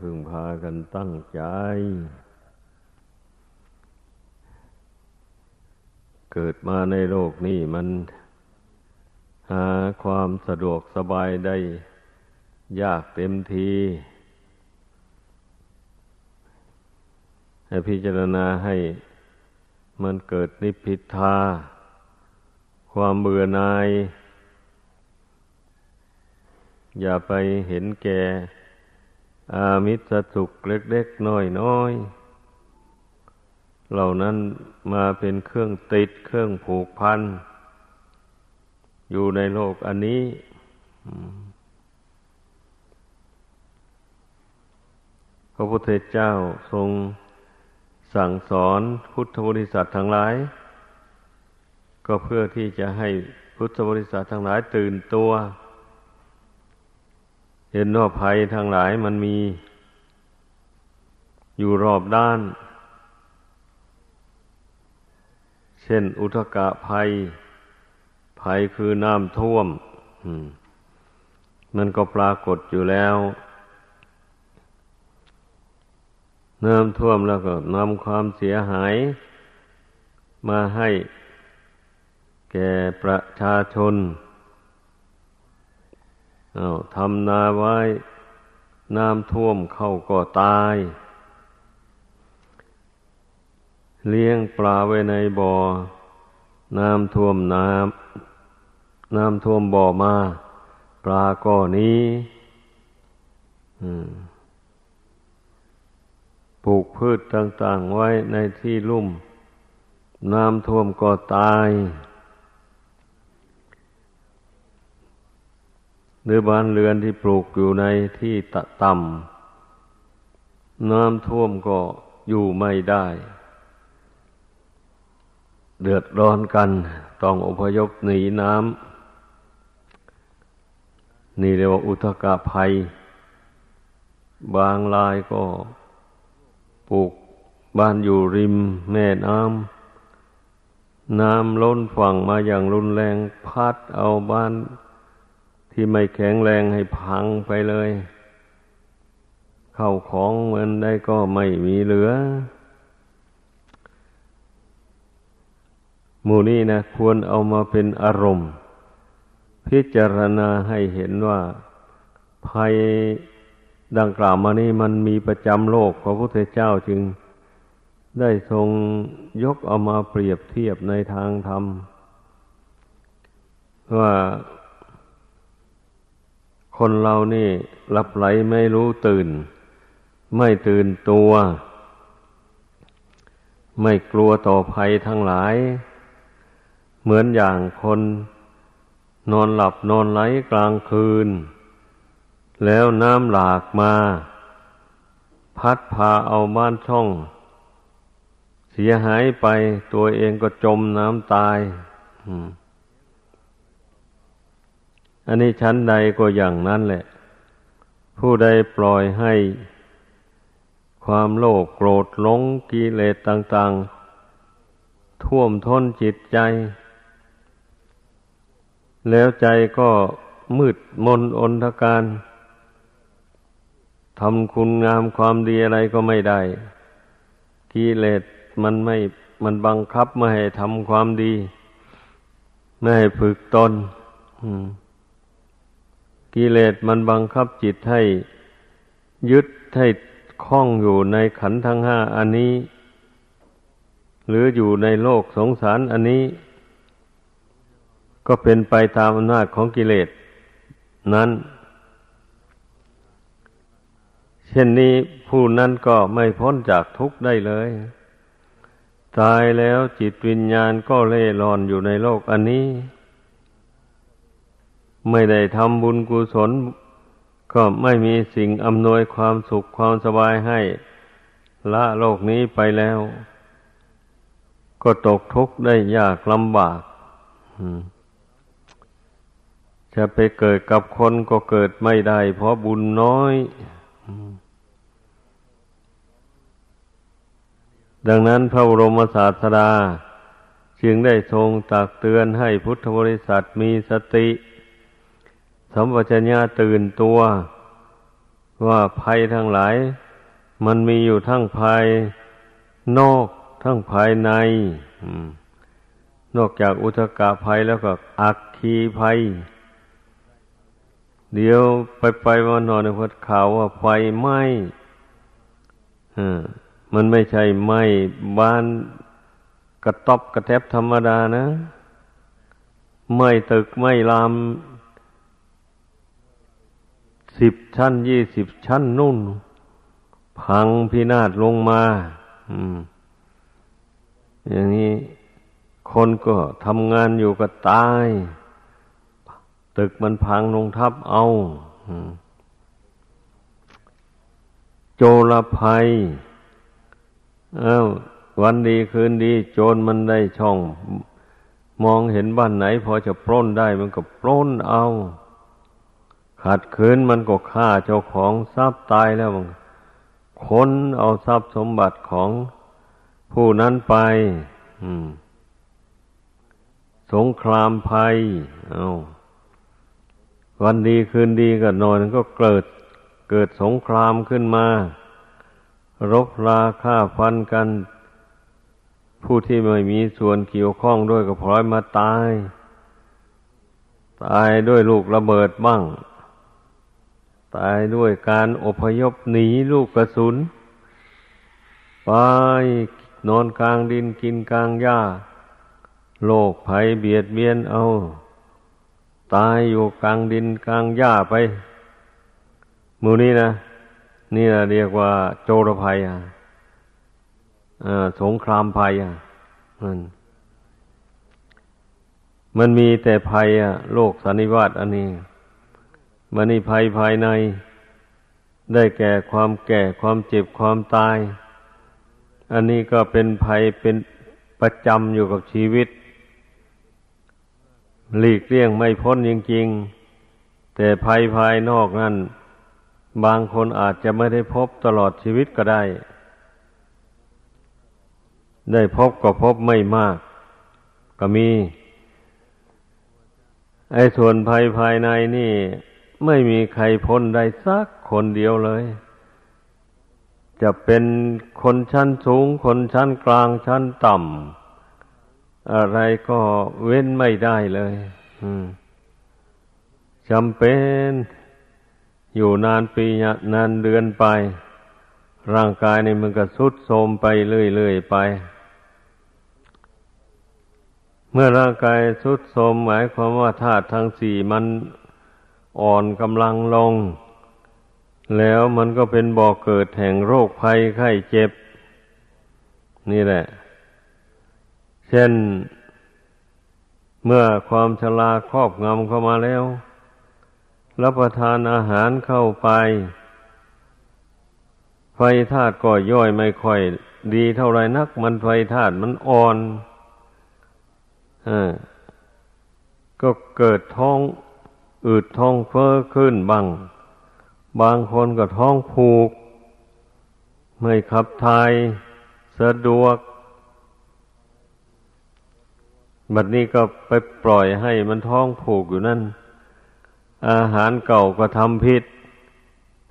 พึงพากันตั้งใจ เกิดมาในโลกนี้มันหาความสะดวกสบายได้ ยากเต็มทีให้พิจารณาให้มันเกิดนิพพิทา ความเบื่อหน่าย อย่าไปเห็นแก่ อามิสสุขเล็กๆน้อยๆเหล่านั้นมาเป็นเครื่องติดเครื่องผูกพัน อยู่ในโลกอันนี้พระพุทธเจ้าทรงสั่งสอนพุทธบริษัททั้งหลาย ก็เพื่อที่จะให้พุทธบริษัททั้งหลายตื่นตัว เเห็นว่าภัยทั้งหลายมันมี อยู่รอบด้าน เช่น อุทกะภัย ภัยคือน้ำท่วม มันก็ปรากฏอยู่แล้ว น้ำท่วมแล้วก็นำความเสียหาย มาให้แก่ประชาชน อาทำนาไว้ น้ำท่วมเข้าก็ตาย เลี้ยงปลาไว้ในบ่อ น้ำท่วมน้ำน้ำท่วมบ่อมา ปลาก็นี้ปลูกพืชต่าง ๆ ไว้ในที่ลุ่ม น้ำท่วมก็ตาย หรือบ้านเรือนที่ปลูกอยู่ในที่ตะต่ำน้ำท่วมก็อยู่ไม่ได้ เดือดร้อนกัน ต้องอพยพหนีน้ำนี่เรียกว่าอุทกาภัย บางรายก็ปลูกบ้านอยู่ริมแม่น้ำน้ำล้นฝั่งมาอย่างรุนแรงพัดเอาบ้าน ที่ไม่แข็งแรงให้พังไปเลย เข้าของเงินได้ก็ไม่มีเหลือ หมู่นี้นะควรเอามาเป็นอารมณ์ พิจารณาให้เห็นว่าภัยดังกล่าวมานี่มันมีประจำโลกพระพุทธเจ้าจึงได้ทรงยกเอามาเปรียบเทียบในทางธรรม ว่า คนเรานี่หลับไหลไม่รู้ตื่น ไม่ตื่นตัว ไม่กลัวต่อภัยทั้งหลาย เหมือนอย่างคนนอนหลับนอนไหลกลางคืน แล้วน้ำหลากมา พัดพาเอาบ้านช่อง เสียหายไปตัวเองก็จมน้ำตาย อืม อันนี้ชั้นใดก็อย่างนั้นแหละ ผู้ใดปล่อยให้ความโลภโกรธหลงกิเลสต่าง ๆ ท่วมท้นจิตใจ แล้วใจก็มืดมนอนทการทำคุณงามความดีอะไรก็ไม่ได้ กิเลสมันไม่มันบังคับไม่ให้ทำความดี ไม่ให้ฝึกตน อืม กิเลสมันบังคับจิตให้ยึดให้คล้องอยู่ในขันธ์ทั้งห้าอันนี้ หรืออยู่ในโลกสงสารอันนี้ ก็เป็นไปตามอำนาจของกิเลส นั้น เช่นนี้ผู้นั้นก็ไม่พ้นจากทุกข์ได้เลย ตายแล้วจิตวิญญาณก็เล่ร่อนอยู่ในโลกอันนี้ ไม่ได้ทำบุญกุศล ก็ไม่มีสิ่งอำนวยความสุขความสบายให้ละโลกนี้ไปแล้ว ก็ตกทุกข์ได้ยากลำบากจะไปเกิดกับคนก็เกิดไม่ได้ เพราะบุญน้อย ดังนั้นพระบรมศาสดา จึงได้ทรงตักเตือนให้พุทธบริษัทมีสติ สัมปชัญญะตื่นตัว ว่าภัยทั้งหลาย มันมีอยู่ทั้งภายนอกทั้งภายในนอกจากอุทกาภัยแล้วก็อักคีภัย เดี๋ยวไปไปวันนอนในพัดข่าวว่าไฟไหม้มันไม่ใช่ไหม้บ้านกระต๊อบกระแทบธรรมดานะ ไม่ตึกไม่ลาม สิบชั้นยี่สิบชั้นนุ่น พังพินาศลงมาอืมอย่างนี้คนก็ทำงานอยู่ก็ตาย ตึกมันพังลงทับเอาโจรภัยอ้าววันดีคืนดี โจรมันได้ช่อง มองเห็นบ้านไหน พอจะปล้นได้มันก็ปล้นเอา ขัดขืนมันก็ฆ่าเจ้าของทรัพย์ตายแล้วมันค้นเอาทรัพย์สมบัติของผู้นั้นไปสงครามภัย เอาวันดีคืนดีก็นอนก็เกิด เกิดสงครามขึ้นมา รบราฆ่าฟันกัน ผู้ที่ไม่มีส่วนเกี่ยวข้องด้วยก็พลอยมาตาย ตายด้วยลูกระเบิดบ้าง ตายด้วยการอพยพหนีลูกกระสุน ไปนอนกลางดินกินกลางหญ้า โลกภัยเบียดเบียนเอา ตายอยู่กลางดินกลางหญ้าไปมูนี้นะ นี่นะเรียกว่าโจรภัยอะสงครามภัยอะมันมันมีแต่ภัยอะ โลกสันนิวาตอันนี้ มันนี่ภัยภายใน ได้แก่ความแก่ความเจ็บความตาย อันนี้ก็เป็นภัยเป็นประจำอยู่กับชีวิต หลีกเลี่ยงไม่พ้นจริงๆ แต่ภัยภายนอกนั้น บางคนอาจจะไม่ได้พบตลอดชีวิตก็ได้ ได้พบก็พบไม่มาก ก็มี ไอ้ส่วนภัยภายในนี่ ไม่มีใครพ้นได้สักคนเดียวเลย จะเป็นคนชั้นสูง คนชั้นกลางชั้นต่ำอะไรก็เว้นไม่ได้เลยจำเป็นอยู่นานปีนานเดือนไป ร่างกายในมันก็สุดโทมไปเรื่อยๆไป เมื่อร่างกายสุดโทมหมายความว่าธาตุทั้งสี่มัน อ่อนกำลังลง แล้วมันก็เป็นบ่อกเกิดแห่งโรคภัยไข้เจ็บ นี่แหละ เช่น เมื่อความชราครอบงำเข้ามาแล้ว รับประทานอาหารเข้าไป ไฟธาตุก็ย่อยไม่ค่อย ดีเท่าไรนัก มันไฟธาตุมันอ่อนอก็เกิดท้อง อืดท้องเฟ้อขึ้นบ้าง บางคนก็ท้องผูก ไม่ขับทายสะดวก บัดนี้ก็ไปปล่อยให้มันท้องผูกอยู่นั่น อาหารเก่าก็ทำพิษ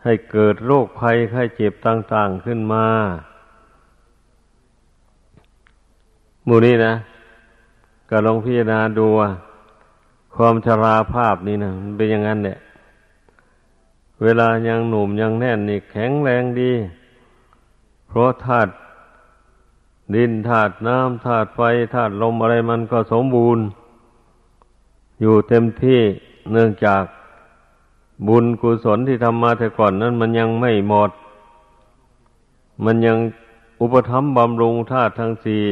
ให้เกิดโรคภัยไข้เจ็บต่าง ๆขึ้นมาหมู่นี้นะ ก็ลองพิจารณาดูว่า ความชราภาพนี่นะมันเป็นอย่างนั้นแหละเวลายังหนุ่มยังแน่นนี่แข็งแรงดี เพราะธาตุดินธาตุน้ำธาตุไฟธาตุลมอะไรมันก็สมบูรณ์ อยู่เต็มที่เนื่องจากบุญกุศลที่ทำมาแต่ก่อนนั้นมันยังไม่หมด มันยังอุปธรรมบำรุงธาตุทั้งสี่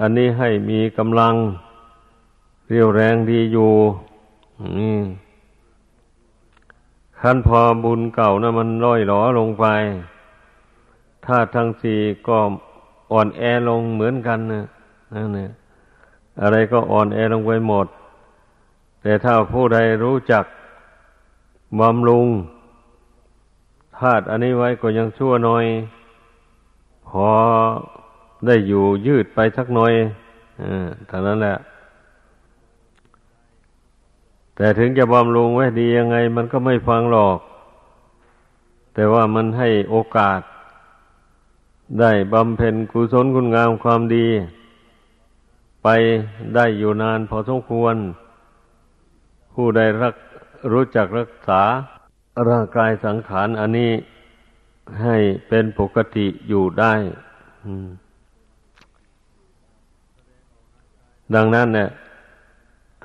อันนี้ให้มีกำลัง เรียวแรงดีอยู่นี่ขั้นพอบุญเก่านะมันร้อยหลอลงไปธาตุทั้งสี่ก็อ่อนแอลงเหมือนกันนะนั่นเนี่ยอะไรก็อ่อนแอลงไปหมด แต่ถ้าผู้ใดรู้จักบำรุงธาตุอันนี้ไว้ก็ยังชั่วหน้อย พอได้อยู่ยืดไปสักหน่อยอ่าเท่านั้นแหละ แต่ถึงจะบำรุงไว้ดียังไง มันก็ไม่ฟังหรอก แต่ว่ามันให้โอกาส ได้บำเพ็ญกุศลคุณงามความดี ไปได้อยู่นานพอสมควร ผู้ใดรักรู้จักรักษาร่างกายสังขารอันนี้ให้เป็นปกติอยู่ได้ดังนั้นเนี่ย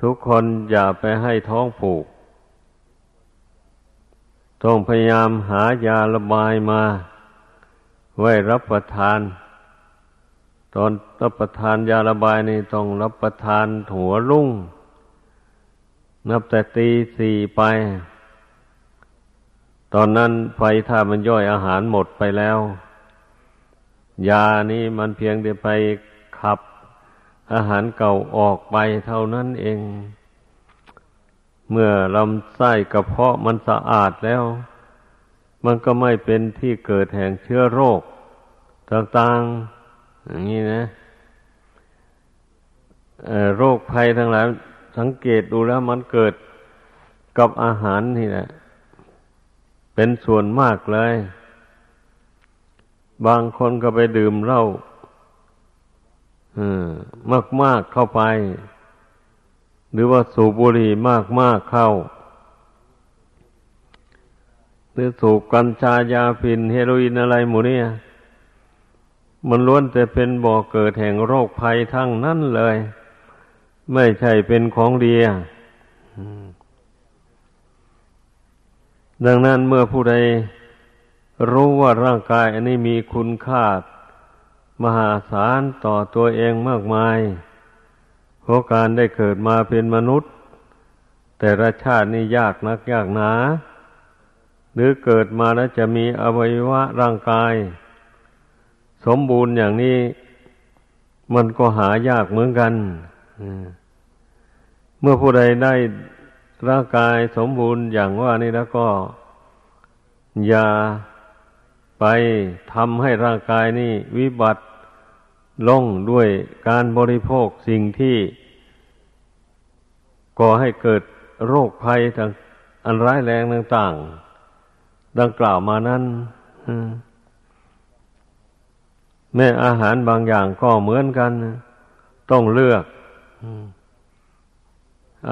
ทุกคนอย่าไปให้ท้องผูก ต้องพยายามหายาระบายมา ไว้รับประทาน ตอนรับประทานยาระบายนี่ต้องรับประทานหัวรุ่ง นับแต่ตีสี่ไป ตอนนั้นไฟถ้ามันย่อยอาหารหมดไปแล้ว ยานี้มันเพียงแต่ไปขับ อาหารเก่าออกไปเท่านั้นเอง เมื่อลำไส้กระเพาะมันสะอาดแล้ว มันก็ไม่เป็นที่เกิดแห่งเชื้อโรค ต่างๆ อย่างนี้นะโรคภัยทั้งหลาย สังเกตดูแล้วมันเกิดกับอาหารนี่แหละ เป็นส่วนมากเลย บางคนก็ไปดื่มเหล้า มากมากเข้าไป หรือว่าสูบบุหรี่มากมากเข้า หรือสูบกัญชายาฟินเฮโรอีนอะไรหมูเนี่ย มันล้วนแต่เป็นบ่อเกิดแห่งโรคภัยทั้งนั้นเลย ไม่ใช่เป็นของดีดังนั้นเมื่อผู้ใดรู้ว่าร่างกายอันนี้มีคุณค่า มหาศาลต่อตัวเองมากมาย เพราะการได้เกิดมาเป็นมนุษย์ แต่ละชาตินี่ยากนักยากหนา หรือเกิดมาแล้วจะมีอวัยวะร่างกาย สมบูรณ์อย่างนี้มันก็หายากเหมือนกัน เมื่อผู้ใดได้ร่างกายสมบูรณ์อย่างว่านี่แล้วก็ อย่าไปทำให้ร่างกายนี่วิบัติ ล่องด้วยการบริโภคสิ่งที่ก่อให้เกิดโรคภัยต่างอันร้ายแรงต่างๆ ดังกล่าวมานั้นแม่อาหารบางอย่างก็เหมือนกัน ต้องเลือก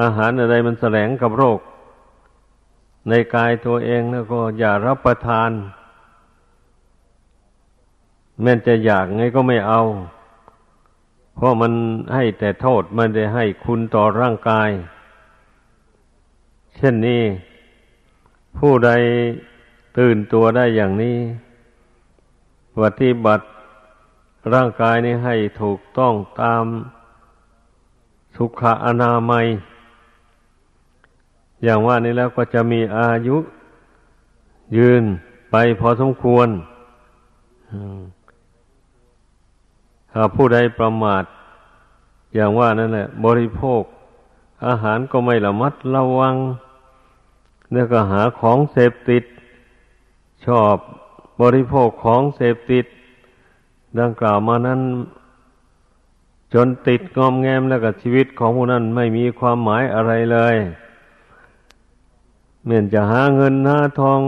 อาหารอะไรมันแสลงกับโรค ในกายตัวเองแล้วก็อย่ารับประทาน แม้จะอยากไงก็ไม่เอา เพราะมันให้แต่โทษมันได้ให้คุณต่อร่างกาย เช่นนี้ ผู้ใดตื่นตัวได้อย่างนี้ปฏิบัติร่างกายนี้ให้ถูกต้องตามสุขอนามัย อย่างว่านี้แล้วก็จะมีอายุยืนไปพอสมควร ถ้าผู้ใดประมาท อย่างว่านั่นแหละ บริโภค อาหารก็ไม่ระมัดระวัง แล้วก็หาของเสพติด ชอบบริโภคของเสพติด ดังกล่าวมานั้น จนติดงอมแงมแล้วกับชีวิตของผู้นั้นไม่มีความหมายอะไรเลยเมื่อจะหาเงินหาทอง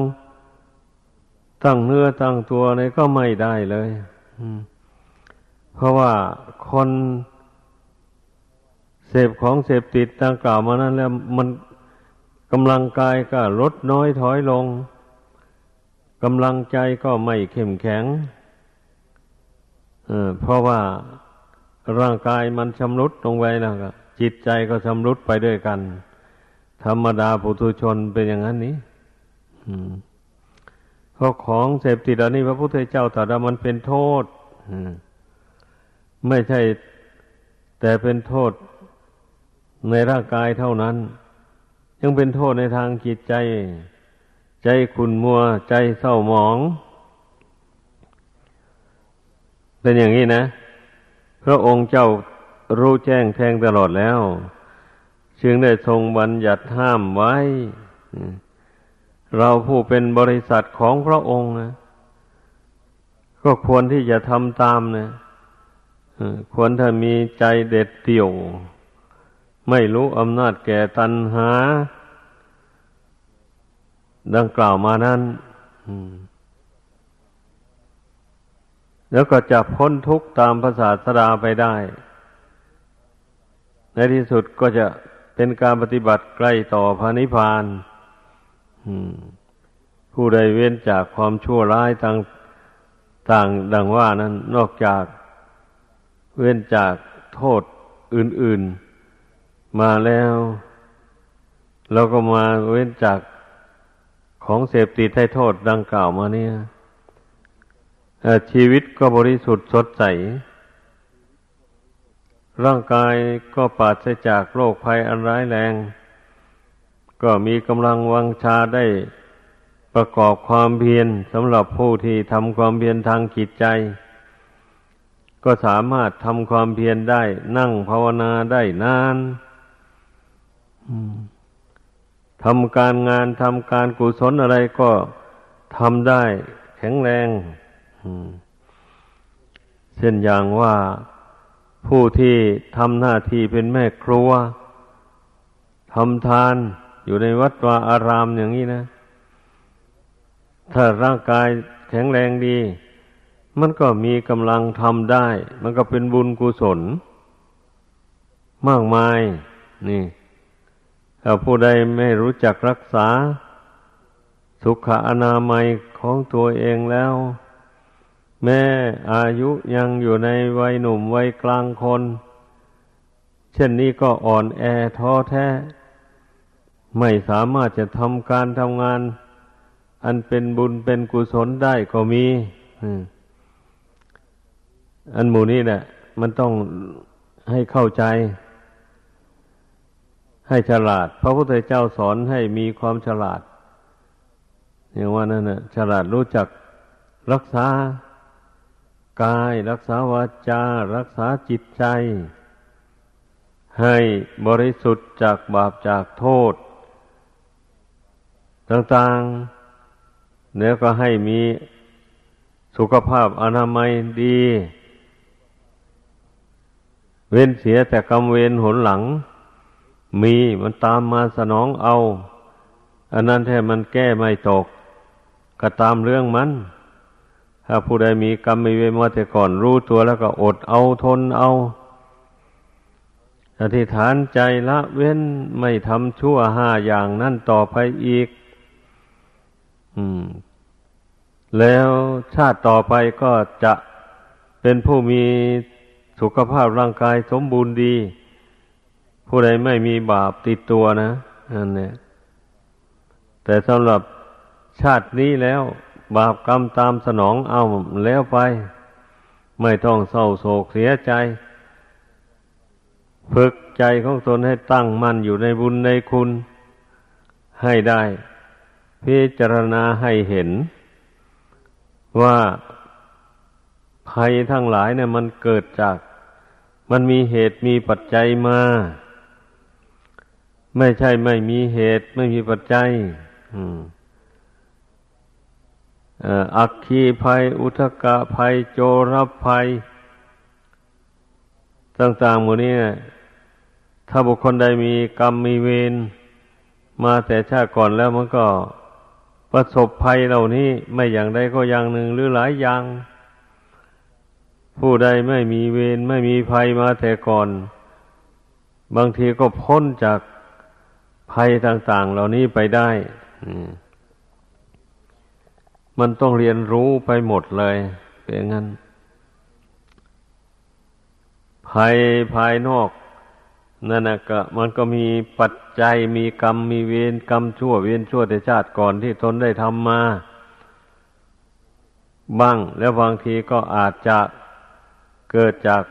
ตั้งเนื้อตั้งตัวอะไรก็ไม่ได้เลย เพราะว่าคนเสพของเสพติดต่างกล่าวมานั้นแล้วมันกำลังกายก็ลดน้อยถอยลงกำลังใจก็ไม่เข้มแข็งเพราะว่าร่างกายมันชำรุดลงไปแล้วก็จิตใจก็ชำรุดไปด้วยกัน ธรรมดาปุถุชนเป็นอย่างนั้นนี้เพราะของเสพติดอันนี้พระพุทธเจ้าตรัสว่ามันเป็นโทษ ไม่ใช่แต่เป็นโทษในร่างกายเท่านั้น ยังเป็นโทษในทางจิตใจ ใจขุนมัวใจเศร้าหมอง เป็นอย่างนี้นะ พระองค์เจ้ารู้แจ้งแทงตลอดแล้วจึงได้ทรงบัญญัติห้ามไว้ เราผู้เป็นบริษัทของพระองค์นะก็ควรที่จะทำตามนะ ควรถ้ามีใจเด็ดเดี่ยว ไม่รู้อำนาจแก่ตัณหา ดังกล่าวมานั้นแล้วก็จะพ้นทุกข์ตามภาษาสดาไปได้ ในที่สุดก็จะเป็นการปฏิบัติใกล้ต่อพระนิพพานผู้ใดเว้นจากความชั่วร้ายต่างต่างดังว่านั้น นอกจาก เว้นจากโทษอื่น ๆ มาแล้วเราก็มาเว้นจากของเสพติดให้โทษดังกล่าวมาเนี่ยชีวิตก็บริสุทธิ์สดใส ร่างกายก็ปราศจากโรคภัยอันร้ายแรง ก็มีกำลังวังชาได้ประกอบความเพียรสำหรับผู้ที่ทำความเพียรทางจิตใจ ก็สามารถทำความเพียรได้ นั่งภาวนาได้นานทำการงานทำการกุศลอะไรก็ทำได้แข็งแรงเช่นอย่างว่าผู้ที่ทำหน้าที่เป็นแม่ครัวทำทานอยู่ในวัดวาอารามอย่างนี้นะ ถ้าร่างกายแข็งแรงดี มันก็มีกำลังทำได้ มันก็เป็นบุญกุศล มากมาย นี่ถ้าผู้ใดไม่รู้จักรักษา สุขอนามัยของตัวเองแล้ว แม้อายุยังอยู่ในวัยหนุ่มวัยกลางคน เช่นนี้ก็อ่อนแอท้อแท้ ไม่สามารถจะทำการทำงาน อันเป็นบุญเป็นกุศลได้ก็มีอั อันหมู่นี้แหละมันต้องให้เข้าใจ ให้ฉลาด พระพุทธเจ้าสอนให้มีความฉลาดอย่างว่านั่นนะฉลาดรู้จักรักษากาย รักษาวาจา รักษาจิตใจ ให้บริสุทธิ์จากบาปจากโทษ ต่างๆ แล้วก็ให้มีสุขภาพอนามัยดี เว้นเสียแต่กรรมเวรหนหลัง มีมันตามมาสนองเอา อันนั้นแท้มันแก้ไม่ตก ก็ตามเรื่องมัน ถ้าผู้ใดมีกรรมมีเวรมาแต่ก่อนรู้ตัวแล้วก็อดเอาทนเอาอธิษฐานใจละเว้นไม่ทำชั่วห้าอย่างนั่นต่อไปอีก อืม แล้วชาติต่อไปก็จะเป็นผู้มี สุขภาพร่างกายสมบูรณ์ดี ผู้ใดไม่มีบาปติดตัวนะนั่นเนี่ยแต่สำหรับชาตินี้แล้ว บาปกรรมตามสนองเอาแล้วไป ไม่ต้องเศร้าโศกเสียใจ ฝึกใจของตนให้ตั้งมั่นอยู่ในบุญในคุณให้ได้ พิจารณาให้เห็น ว่าภัยทั้งหลายเนี่ยมันเกิดจาก มันมีเหตุมีปัจจัยมา ไม่ใช่ไม่มีเหตุไม่มีปัจจัยอักคีภัย อุทกะภัย โจรภัย ต่างๆหมดนี้ถ้าบุคคลใดมีกรรมมีเวรมาแต่ชาติก่อนแล้วมันก็ประสบภัยเหล่านี้ไม่อย่างใดก็อย่างหนึ่งหรือหลายอย่าง ผู้ใดไม่มีเวรไม่มีภัยมาแต่ก่อน บางทีก็พ้นจากภัยต่าง ๆ เหล่านี้ไปได้มันต้องเรียนรู้ไปหมดเลยเป็นงั้น ภัยภายนอกนั่นนะก็มันก็มีปัจจัยมีกรรมมีเวรกรรมชั่วเวรชั่วแต่ชาติก่อนที่ตนได้ทำมา บ้างแล้วบางทีก็อาจจะ เกิดจาก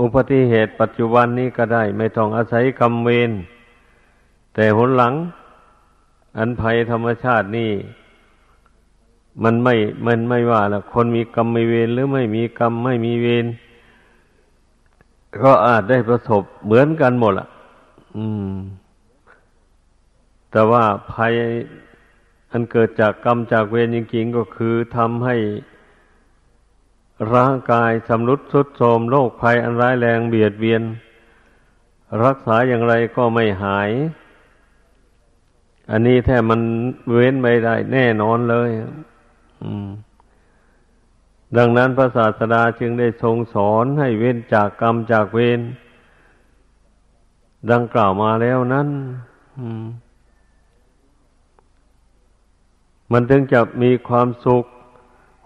อุบัติเหตุปัจจุบันนี้ก็ได้ ไม่ต้องอาศัยกรรมเวรแต่หนหลัง อันภัยธรรมชาตินี่มันไม่มันไม่ว่าละคนมีกรรมมีเวรหรือไม่มีกรรมไม่มีเวรก็อาจได้ประสบเหมือนกันหมดละอืม แต่ว่าภัยอันเกิดจากกรรมจากเวรจริงๆก็คือทำให้ ร่างกายสำรุดทรุดโทรมโรคภัยอันร้ายแรงเบียดเบียน รักษาอย่างไรก็ไม่หาย อันนี้แท้มันเว้นไม่ได้แน่นอนเลยดังนั้นพระศาสดาจึงได้ทรงสอนให้เว้นจากกรรมจากเวรดังกล่าวมาแล้วนั้นมันถึงจะมีความสุข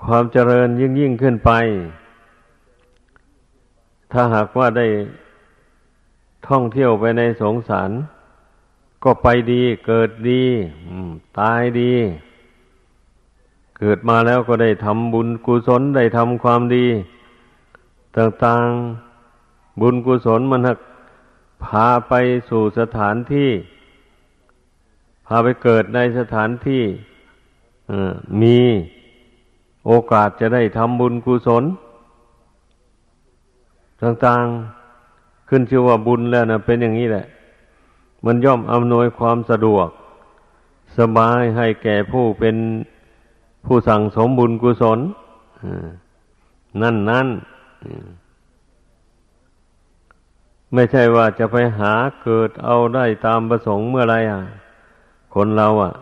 ความเจริญยิ่งยิ่งขึ้นไป ถ้าหากว่าได้ท่องเที่ยวไปในสงสาร ก็ไปดีเกิดดีตายดี เกิดมาแล้วก็ได้ทำบุญกุศลได้ทำความดี ต่างๆบุญกุศลมันหักพาไปสู่สถานที่ พาไปเกิดในสถานที่มี โอกาสจะได้ทำบุญกุศล ต่างๆขึ้นชื่อว่าบุญแล้วนะเป็นอย่างนี้แหละ มันย่อมอำนวยความสะดวก สบายให้แก่ผู้เป็นผู้สั่งสมบุญกุศลนั่นนั่นไม่ใช่ว่าจะไปหาเกิดเอาได้ตามประสงค์เมื่อไรอะ คนเราอะ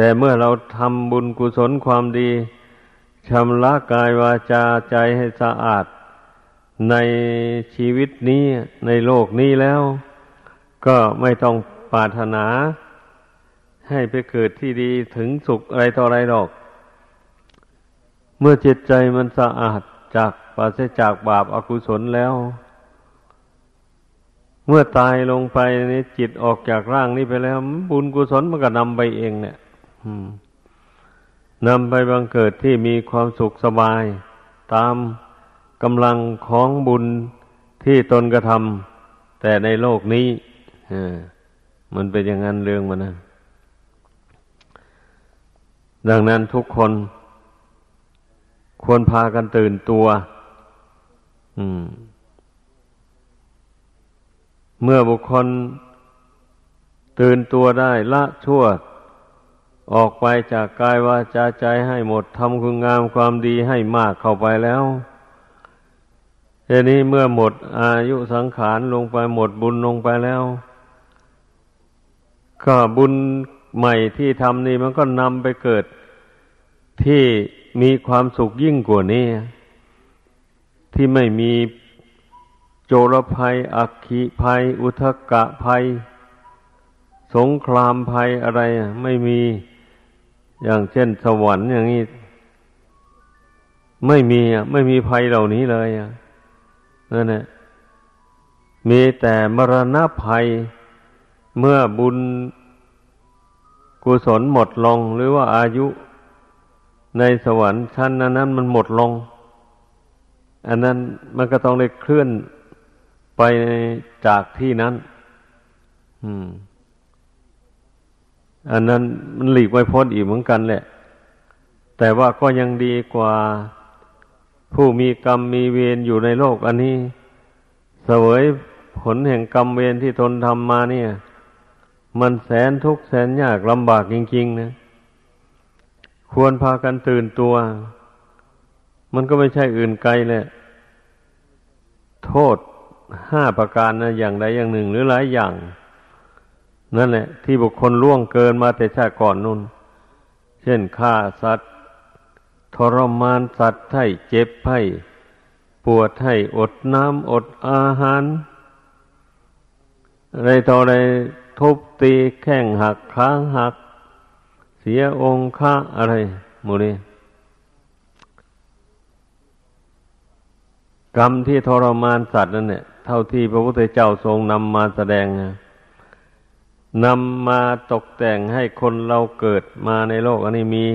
แต่เมื่อเราทำบุญกุศลความดีชำระกายวาจาใจให้สะอาด ในชีวิตนี้ในโลกนี้แล้ว ก็ไม่ต้องปรารถนา ให้ไปเกิดที่ดีถึงสุขอะไรต่ออะไรหรอก เมื่อจิตใจมันสะอาดจากปราศจากบาปอากุศลแล้ว เมื่อตายลงไปนี่จิตออกจากร่างนี้ไปแล้ว บุญกุศลมันก็นำไปเองเนี่ย นำไปบังเกิดที่มีความสุขสบาย ตามกำลังของบุญที่ตนกระทำแต่ในโลกนี้มันเป็นอย่างนั้นเรื่องมันนะดังนั้นทุกคน ควรพากันตื่นตัว เมื่อบุคคล ตื่นตัวได้ละชั่ว ออกไปจากกายวาจาใจให้หมดทำคุณงามความดีให้มากเข้าไปแล้วทีนี้เมื่อหมดอายุสังขารลงไปหมดบุญลงไปแล้ว ก็บุญใหม่ที่ทำนี่มันก็นำไปเกิดที่มีความสุขยิ่งกว่านี้ ที่ไม่มีโจรภัย อักขิภัย อุทกะภัย สงครามภัยอะไร ไม่มี อย่างเช่นสวรรค์อย่างนี้ ไม่มีไม่มีภัยเหล่านี้เลยนั่นแหละมีแต่มรณะภัยเมื่อบุญกุศลหมดลง หรือว่าอายุในสวรรค์ชั้นนั้นนั้นมันหมดลง อันนั้นมันก็ต้องได้เคลื่อนไปจากที่นั้น อืม อันนั้นมันหลีกไม่พ้นอีกเหมือนกันแหละ แต่ว่าก็ยังดีกว่าผู้มีกรรมมีเวรอยู่ในโลก อันนี้เสวยผลแห่งกรรมเวรที่ตนทำมาเนี่ย มันแสนทุกข์แสนยากลำบากจริงๆนะควรพากันตื่นตัว มันก็ไม่ใช่อื่นไกลแหละโทษห้าประการนะอย่างใดอย่างหนึ่งหรือหลายอย่าง นั่นแหละ ที่บุคคลล่วงเกินมาแต่ชาติก่อนนู่น เช่นฆ่าสัตว์ ทรมานสัตว์ให้เจ็บให้ปวดให้อดน้ำอดอาหาร อะไรต่ออะไรทุบตีแข้งหักค้างหัก เสียองค์ค่าอะไรหมูนี้กรรมที่ทรมานสัตว์นั่นเนี่ยเท่าที่พระพุทธเจ้าทรงนำมาแสดงน นำมาตกแต่งให้คนเราเกิดมาในโลกอันนี้มี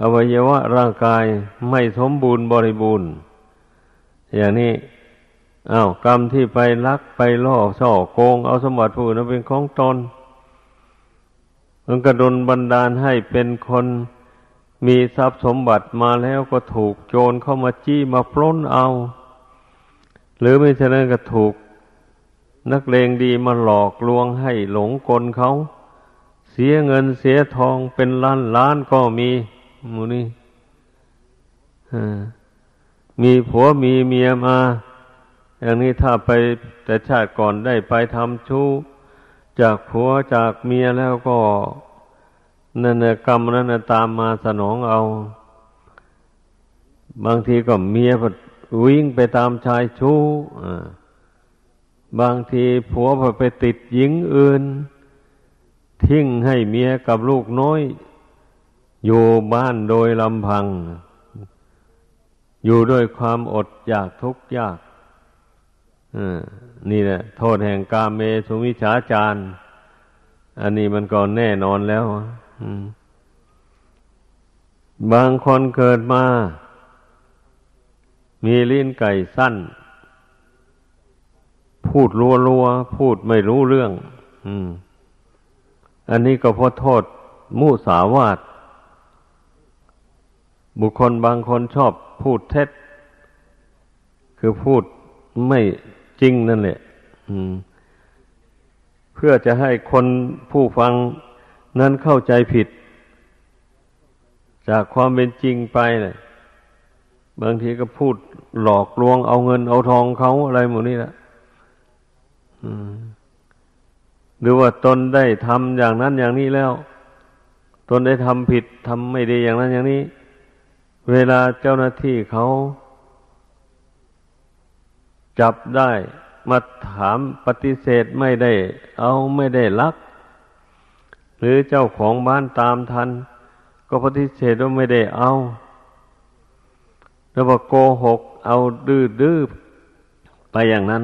อวัยวะร่างกายไม่สมบูรณ์บริบูรณ์ อย่างนี้อา้าวกรรมที่ไปลักไปล่อช่อโกง เอาสมบัติผู้อื่นเป็นของตนมันกระดนบันดาลให้เป็นคนมีทรัพย์สมบัติมาแล้วก็ถูกโจรเข้ามาจี้มาปล้นเอา หรือไม่เช่นนั้นก็ถูก นักเลงดีมาหลอกลวงให้หลงกลเขา เสียเงินเสียทองเป็นล้านล้านก็มีมูนี่มีผัวมีเมียมา อย่างนี้ถ้าไปแต่ชาติก่อนได้ไปทำชู้ จากผัวจากเมียแล้วก็นั่นนะกรรมนั้นนะตามมาสนองเอา บางทีก็เมียวิ่งไปตามชายชู้ บางทีผัวไปติดหญิงอื่น ทิ้งให้เมียกับลูกน้อย อยู่บ้านโดยลำพัง อยู่ด้วยความอดอยากทุกข์ยากนี่แหละ โทษแห่งกาเมสุมิชาจารอันนี้มันก็แน่นอนแล้วบางคนเกิดมา มีลิ้นไก่สั้น พูดรัวรัวพูดไม่รู้เรื่องอันนี้ก็เพราะโทษมุสาวาทบุคคลบางคนชอบพูดเท็จ คือพูดไม่จริงนั่นแหละเพื่อจะให้คนผู้ฟังนั้นเข้าใจผิด จากความเป็นจริงไปเนะ่ยบางทีก็พูดหลอกลวงเอาเงินเอาทองเขาอะไรหมดนี่แหละ หรือว่าตนได้ทำอย่างนั้นอย่างนี้แล้ว ตนได้ทำผิดทำไม่ดีอย่างนั้นอย่างนี้ เวลาเจ้าหน้าที่เขาจับได้มาถามปฏิเสธไม่ได้ เอาไม่ได้ลัก หรือเจ้าของบ้านตามทัน ก็ปฏิเสธว่าไม่ได้เอา แล้วบอกโกหก เอาดื้อด้อไปอย่างนั้น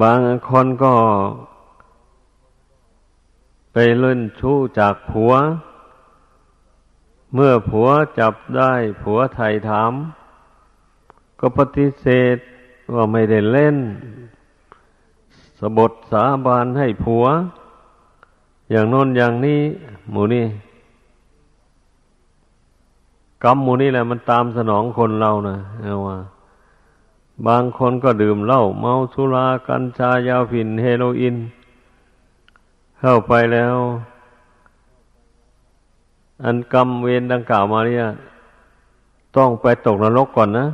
บางคนก็ไปเล่นชู้จากผัว เมื่อผัวจับได้ผัวไถ่ถาม ก็ปฏิเสธว่าไม่ได้เล่น สบทสาบานให้ผัว อย่างน้นอย่างนี้หมูนี่กรรมหมูนี่แหละมันตามสนองคนเรานะเอาว่า บางคนก็ดื่มเหล้าเมาสุรากัญชายาฝิ่นเฮโรอีนเข้าไปแล้ว อันกรรมเวรดังกล่าวมาเนี่ยต้องไปตกนรกก่อนนะ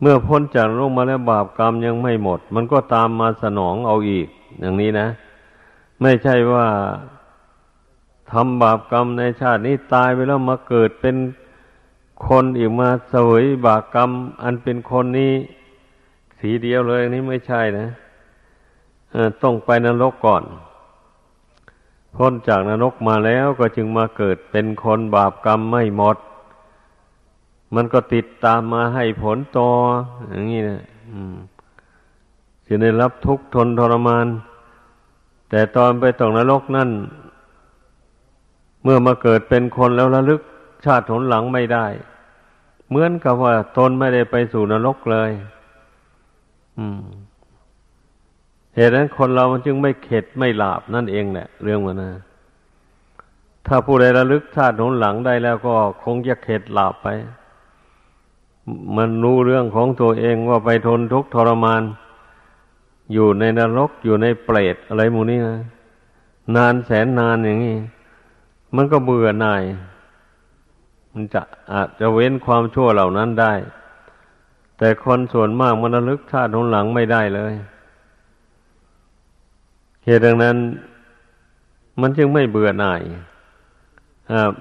เมื่อพ้นจากโลกมาแล้วบาปกรรมยังไม่หมด มันก็ตามมาสนองเอาอีก อย่างนี้นะ ไม่ใช่ว่าทำบาปกรรมในชาตินี้ตายไปแล้วมาเกิดเป็น คนอีกมาเสวยบาปกรรม อันเป็นคนนี้สีเดียวเลยนี่ไม่ใช่นะต้องไปนรกก่อน พ้นจากนรกมาแล้วก็จึงมาเกิดเป็นคนบาปกรรมไม่หมด มันก็ติดตามมาให้ผลต่ออย่างนี้นะจะได้รับทุกข์ทนทรมาน แต่ตอนไปตกนรกนั่น เมื่อมาเกิดเป็นคนแล้วระลึก ชาติผลหลังไม่ได้ เหมือนกับว่าตนไม่ได้ไปสู่นรกเลยเหตุนั้นคนเรามันจึงไม่เข็ดไม่หลาบนั่นเองแหละเรื่องมันนะถ้าผู้ใดระลึกชาติผลหลังได้แล้วก็คงจะเข็ดหลาบไป มันรู้เรื่องของตัวเองว่าไปทนทุกข์ทรมาน อยู่ในนรกอยู่ในเปรตอะไรมูนี่นะนานแสนนานอย่างนี้ มันก็เบื่อหน่าย มันจะอาจจะเว้นความชั่วเหล่านั้นได้ แต่คนส่วนมากมันระลึกชาติหนหลังไม่ได้เลยเหตุดังนั้น มันจึงไม่เบื่อหน่าย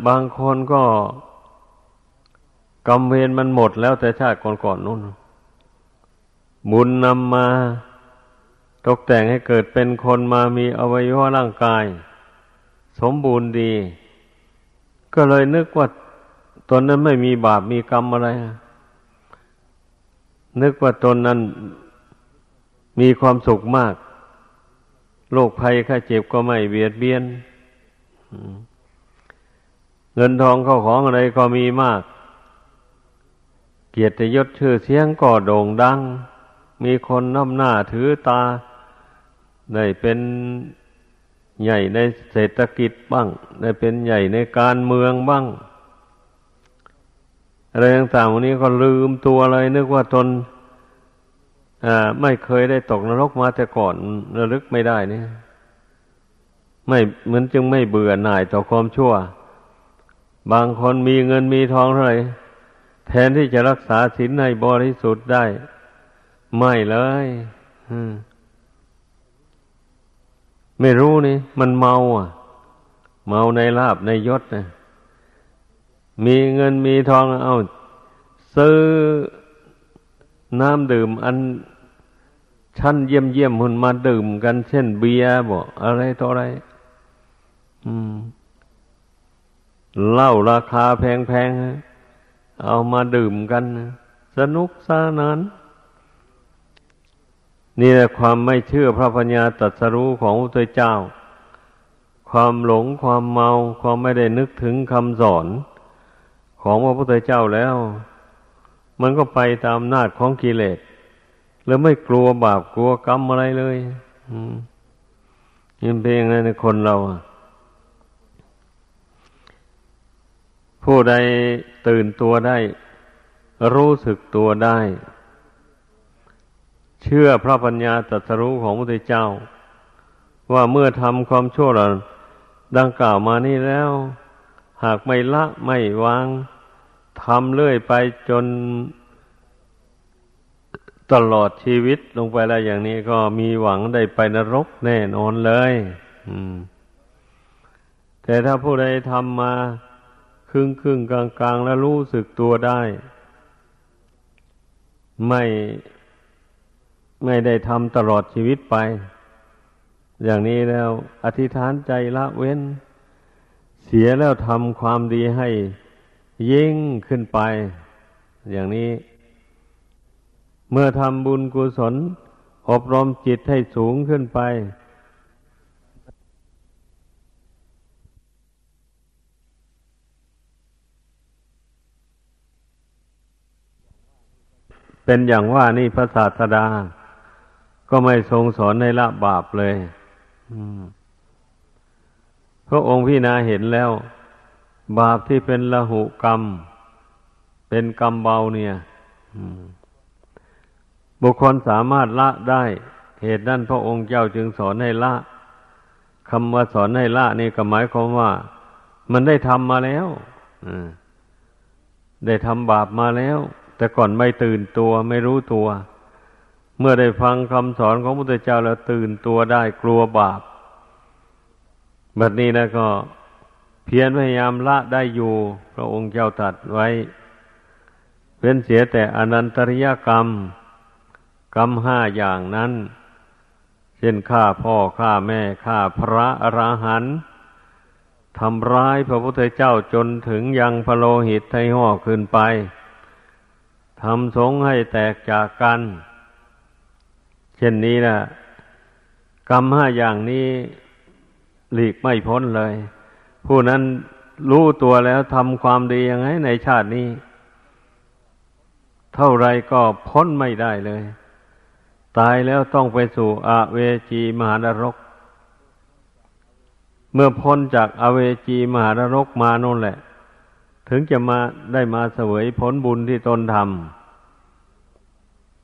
บางคนก็กรรมเวรมันหมดแล้วแต่ชาติก่อนๆนู่น บุญนำมา ตกแต่งให้เกิดเป็นคนมามีอวัยวะร่างกาย สมบูรณ์ดี ก็เลยนึกว่า ตนนั้นไม่มีบาปมีกรรมอะไร นึกว่าตนนั้นมีความสุขมาก โรคภัยไข้เจ็บก็ไม่เบียดเบียน เงินทองเข้าของอะไรก็มีมาก เกียรติยศชื่อเสียงก็โด่งดัง มีคนน้ำหน้าถือตา ได้เป็นใหญ่ในเศรษฐกิจบ้าง ได้เป็นใหญ่ในการเมืองบ้าง อะไรต่างๆวันนี้ก็ลืมตัวเลยนึกว่าตนไม่เคยได้ตกนรกมาแต่ก่อนระลึกไม่ได้นี่ไม่เหมือนจึงไม่เบื่อหน่ายต่อความชั่ว บางคนมีเงินมีทองเท่าไหร่แทนที่จะรักษาศีลในบริสุทธิ์ได้ ไม่เลยไม่รู้นี่ มันเมาอะ เมาในลาบในยศนะ มีเงินมีทองเอาซื้อน้ำดื่มอันชั้นเยี่ยมเยี่ยมหุ่นมาดื่มกันเช่นเบียร์บอกอะไรต่ออะไร อืมเหล้าราคาแพงๆเอามาดื่มกัน สนุกสนาน นี่แหละความไม่เชื่อพระปัญญาตรัสรู้ของพระเจ้า ความหลงความเมา ความไม่ได้นึกถึงคำสอน ของพระพุทธเจ้าแล้ว มันก็ไปตามนาจของกิเลสแล้วไม่กลัวบาปกลัวกรรมอะไรเลยยิ่งเป็นอย่างนั้นในคนเรา ผู้ใดตื่นตัวได้ รู้สึกตัวได้ เชื่อพระปัญญาตรัสรู้ของพระพุทธเจ้า ว่าเมื่อทำความชั่วดังกล่าวมานี่แล้ว หากไม่ละไม่วาง ทำเรื่อยไปจนตลอดชีวิตลงไปแล้วอย่างนี้ก็มีหวังได้ไปนรกแน่นอนเลยแต่ถ้าผู้ใดทำมาครึ่งครึ่งกลางกลางแล้วรู้สึกตัวได้ ไม่ไม่ได้ทำตลอดชีวิตไป อย่างนี้แล้ว อธิษฐานใจละเว้น เสียแล้วทำความดีให้ ยิ่งขึ้นไป อย่างนี้ เมื่อทำบุญกุศล อบรมจิตให้สูงขึ้นไป เป็นอย่างว่านี่พระศาสดา ก็ไม่ทรงสอนในละบาปเลยพระองค์พี่นาเห็นแล้ว บาปที่เป็นละหุกรรม เป็นกรรมเบาเนี่ยบุคคลสามารถละได้ เหตุนั้นพระองค์เจ้าจึงสอนให้ละคำว่าสอนให้ละนี่ก็หมายความว่า มันได้ทำมาแล้วได้ทำบาปมาแล้ว แต่ก่อนไม่ตื่นตัวไม่รู้ตัว เมื่อได้ฟังคำสอนของพระพุทธเจ้าแล้วตื่นตัวได้กลัวบาป แบบนี้นะก็ เพียรพยายามละได้อยู่ พระองค์เจ้าตัดไว้เป็นเสียแต่อนันตริยกรรม กรรมห้าอย่างนั้น เช่นฆ่าพ่อฆ่าแม่ฆ่าพระอราหันต์ทำร้ายพระพุทธเจ้าจนถึงยังพโลหิตให้ห่อขึ้นไปทำสงให้แตกจากกัน เช่นนี้นะกรรมห้าอย่างนี้หลีกไม่พ้นเลย ผู้นั้นรู้ตัวแล้วทำความดียังไงในชาตินี้ เท่าไรก็พ้นไม่ได้เลย ตายแล้วต้องไปสู่อเวจีมหานรก เมื่อพ้นจากอเวจีมหานรกมาโน่นแหละ ถึงจะมาได้มาเสวยผลบุญที่ตนท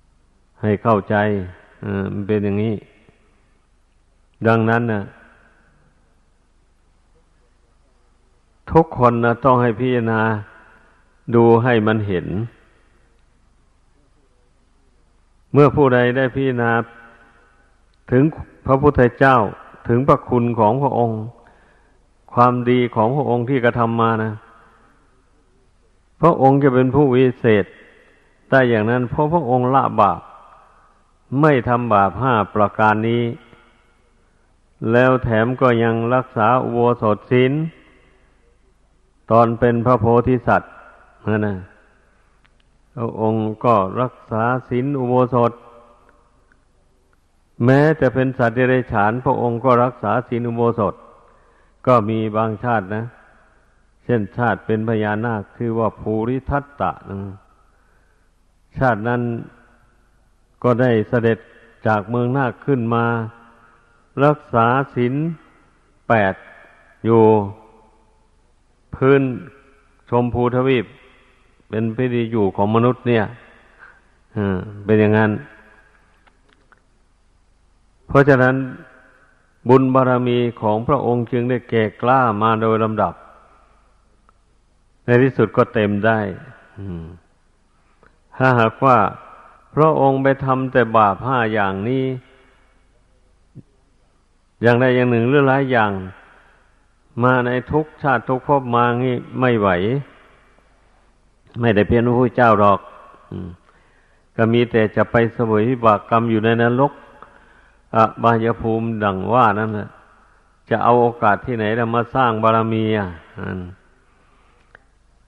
ำให้เข้าใจมันเป็นอย่างนี้ ดังนั้นนะ ทุกคนนะต้องให้พิจารณาดูให้มันเห็น เมื่อผู้ใดได้พิจารณาถึงพระพุทธเจ้าถึงพระคุณของพระองค์ ความดีของพระองค์ที่กระทำมานะพระองค์จะเป็นผู้วิเศษได้อย่างนั้น เพราะพระองค์ละบาปไม่ทำบาปห้าประการนี้ แล้วแถมก็ยังรักษาอุโบสถศีล ตอนเป็นพระโพธิสัตว์นั่นนะพระองค์ก็รักษาศีลอุโบสถ แม้จะเป็นสัตว์เดรัจฉาน พระองค์ก็รักษาศีลอุโบสถ ก็มีบางชาตินะ เช่นชาติเป็นพญานาคคือว่าภูริทัตตะนะชาตินั้นก็ได้เสด็จจากเมืองนาคขึ้นมา รักษาศีลแปดอยู่ พื้นชมพูทวีป เป็นพิธีอยู่ของมนุษย์เนี่ยเป็นอย่างนั้น เพราะฉะนั้นบุญบารรมีของพระองค์จึงได้แก่กล้ามาโดยลำดับ ในที่สุดก็เต็มได้ถ้าหากว่าพระองค์ไปทำแต่บาปห้าอย่างนี้ อย่างใดอย่างหนึ่งหรือหลายอย่าง มาในทุกชาติทุกภพมางี้ไม่ไหว ไม่ได้เป็นพระพุทธเจ้าหรอกก็มีแต่จะไปเสวยวิบากกรรมอยู่ในนรกอบายภูมิดังว่านั่นแหละจะเอาโอกาสที่ไหนแล้วมาสร้างบารมีอะ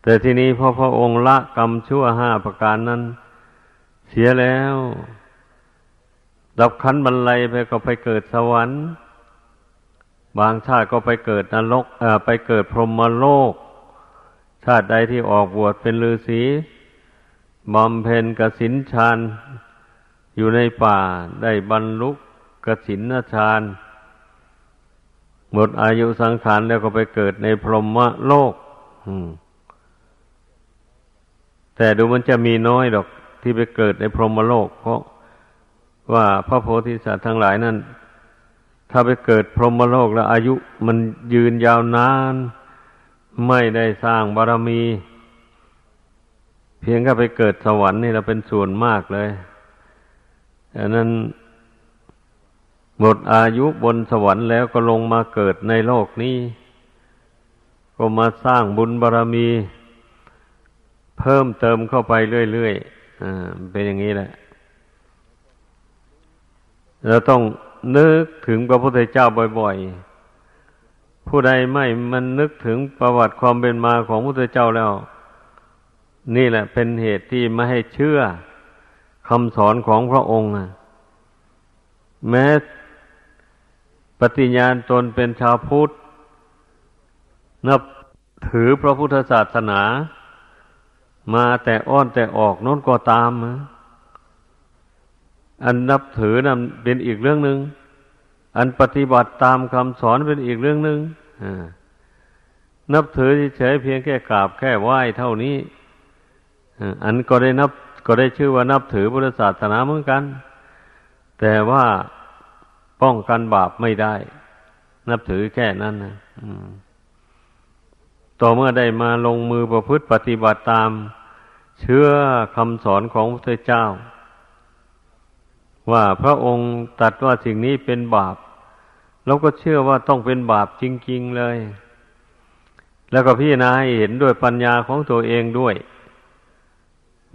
แต่ทีนี้พอพระองค์ละกรรมชั่วห้าประการนั้น เสียแล้ว ดับขันบรรลัยไปก็ไปเกิดสวรรค์ บางชาติก็ไปเกิดนรกไปเกิดพรหมโลก ชาติใดที่ออกบวชเป็นฤาษีบำเพ็ญกสินฌานอยู่ในป่าได้บรรลุกสินฌานหมดอายุสังขารแล้วก็ไปเกิดในพรหมโลกแต่ดูมันจะมีน้อยดอกที่ไปเกิดในพรหมโลก เพราะว่าพระโพธิสัตว์ทั้งหลายนั้น ถ้าไปเกิดพรหมโลกแล้วอายุมันยืนยาวนาน ไม่ได้สร้างบารมี เพียงแค่ไปเกิดสวรรค์นี่เราเป็นส่วนมากเลยดังนั้นหมดอายุบนสวรรค์แล้วก็ลงมาเกิดในโลกนี้ ก็มาสร้างบุญบารรมี เพิ่มเติมเข้าไปเรื่อยๆอ่าเป็นอย่างนี้แหละเราต้อง นึกถึงพระพุทธเจ้าบ่อย ๆ ผู้ใดไม่มันนึกถึงประวัติความเป็นมาของพระพุทธเจ้าแล้ว นี่แหละเป็นเหตุที่ไม่ให้เชื่อคำสอนของพระองค์แม้ปฏิญาณตนเป็นชาวพุทธ นับถือพระพุทธศาสนา มาแต่อ้อนแต่ออกน้นก็ตาม อันนับถือนั้นเป็นอีกเรื่องหนึ่งอันปฏิบัติตามคำสอนเป็นอีกเรื่องหนึ่งนับถือเฉยเพียงแค่กราบแค่ไหว้เท่านี้อันก็ได้นับก็ได้ชื่อว่านับถือพุทธศาสนาเหมือนกัน แต่ว่าป้องกันบาปไม่ได้ นับถือแค่นั้นนะต่อเมื่อได้มาลงมือประพฤติปฏิบัติตาม เชื่อคำสอนของพระเจ้า ว่าพระองค์ตัดว่าสิ่งนี้เป็นบาปเราก็เชื่อว่าต้องเป็นบาปจริง ๆเลย แล้วก็พี่นายเห็นด้วยปัญญาของตัวเองด้วย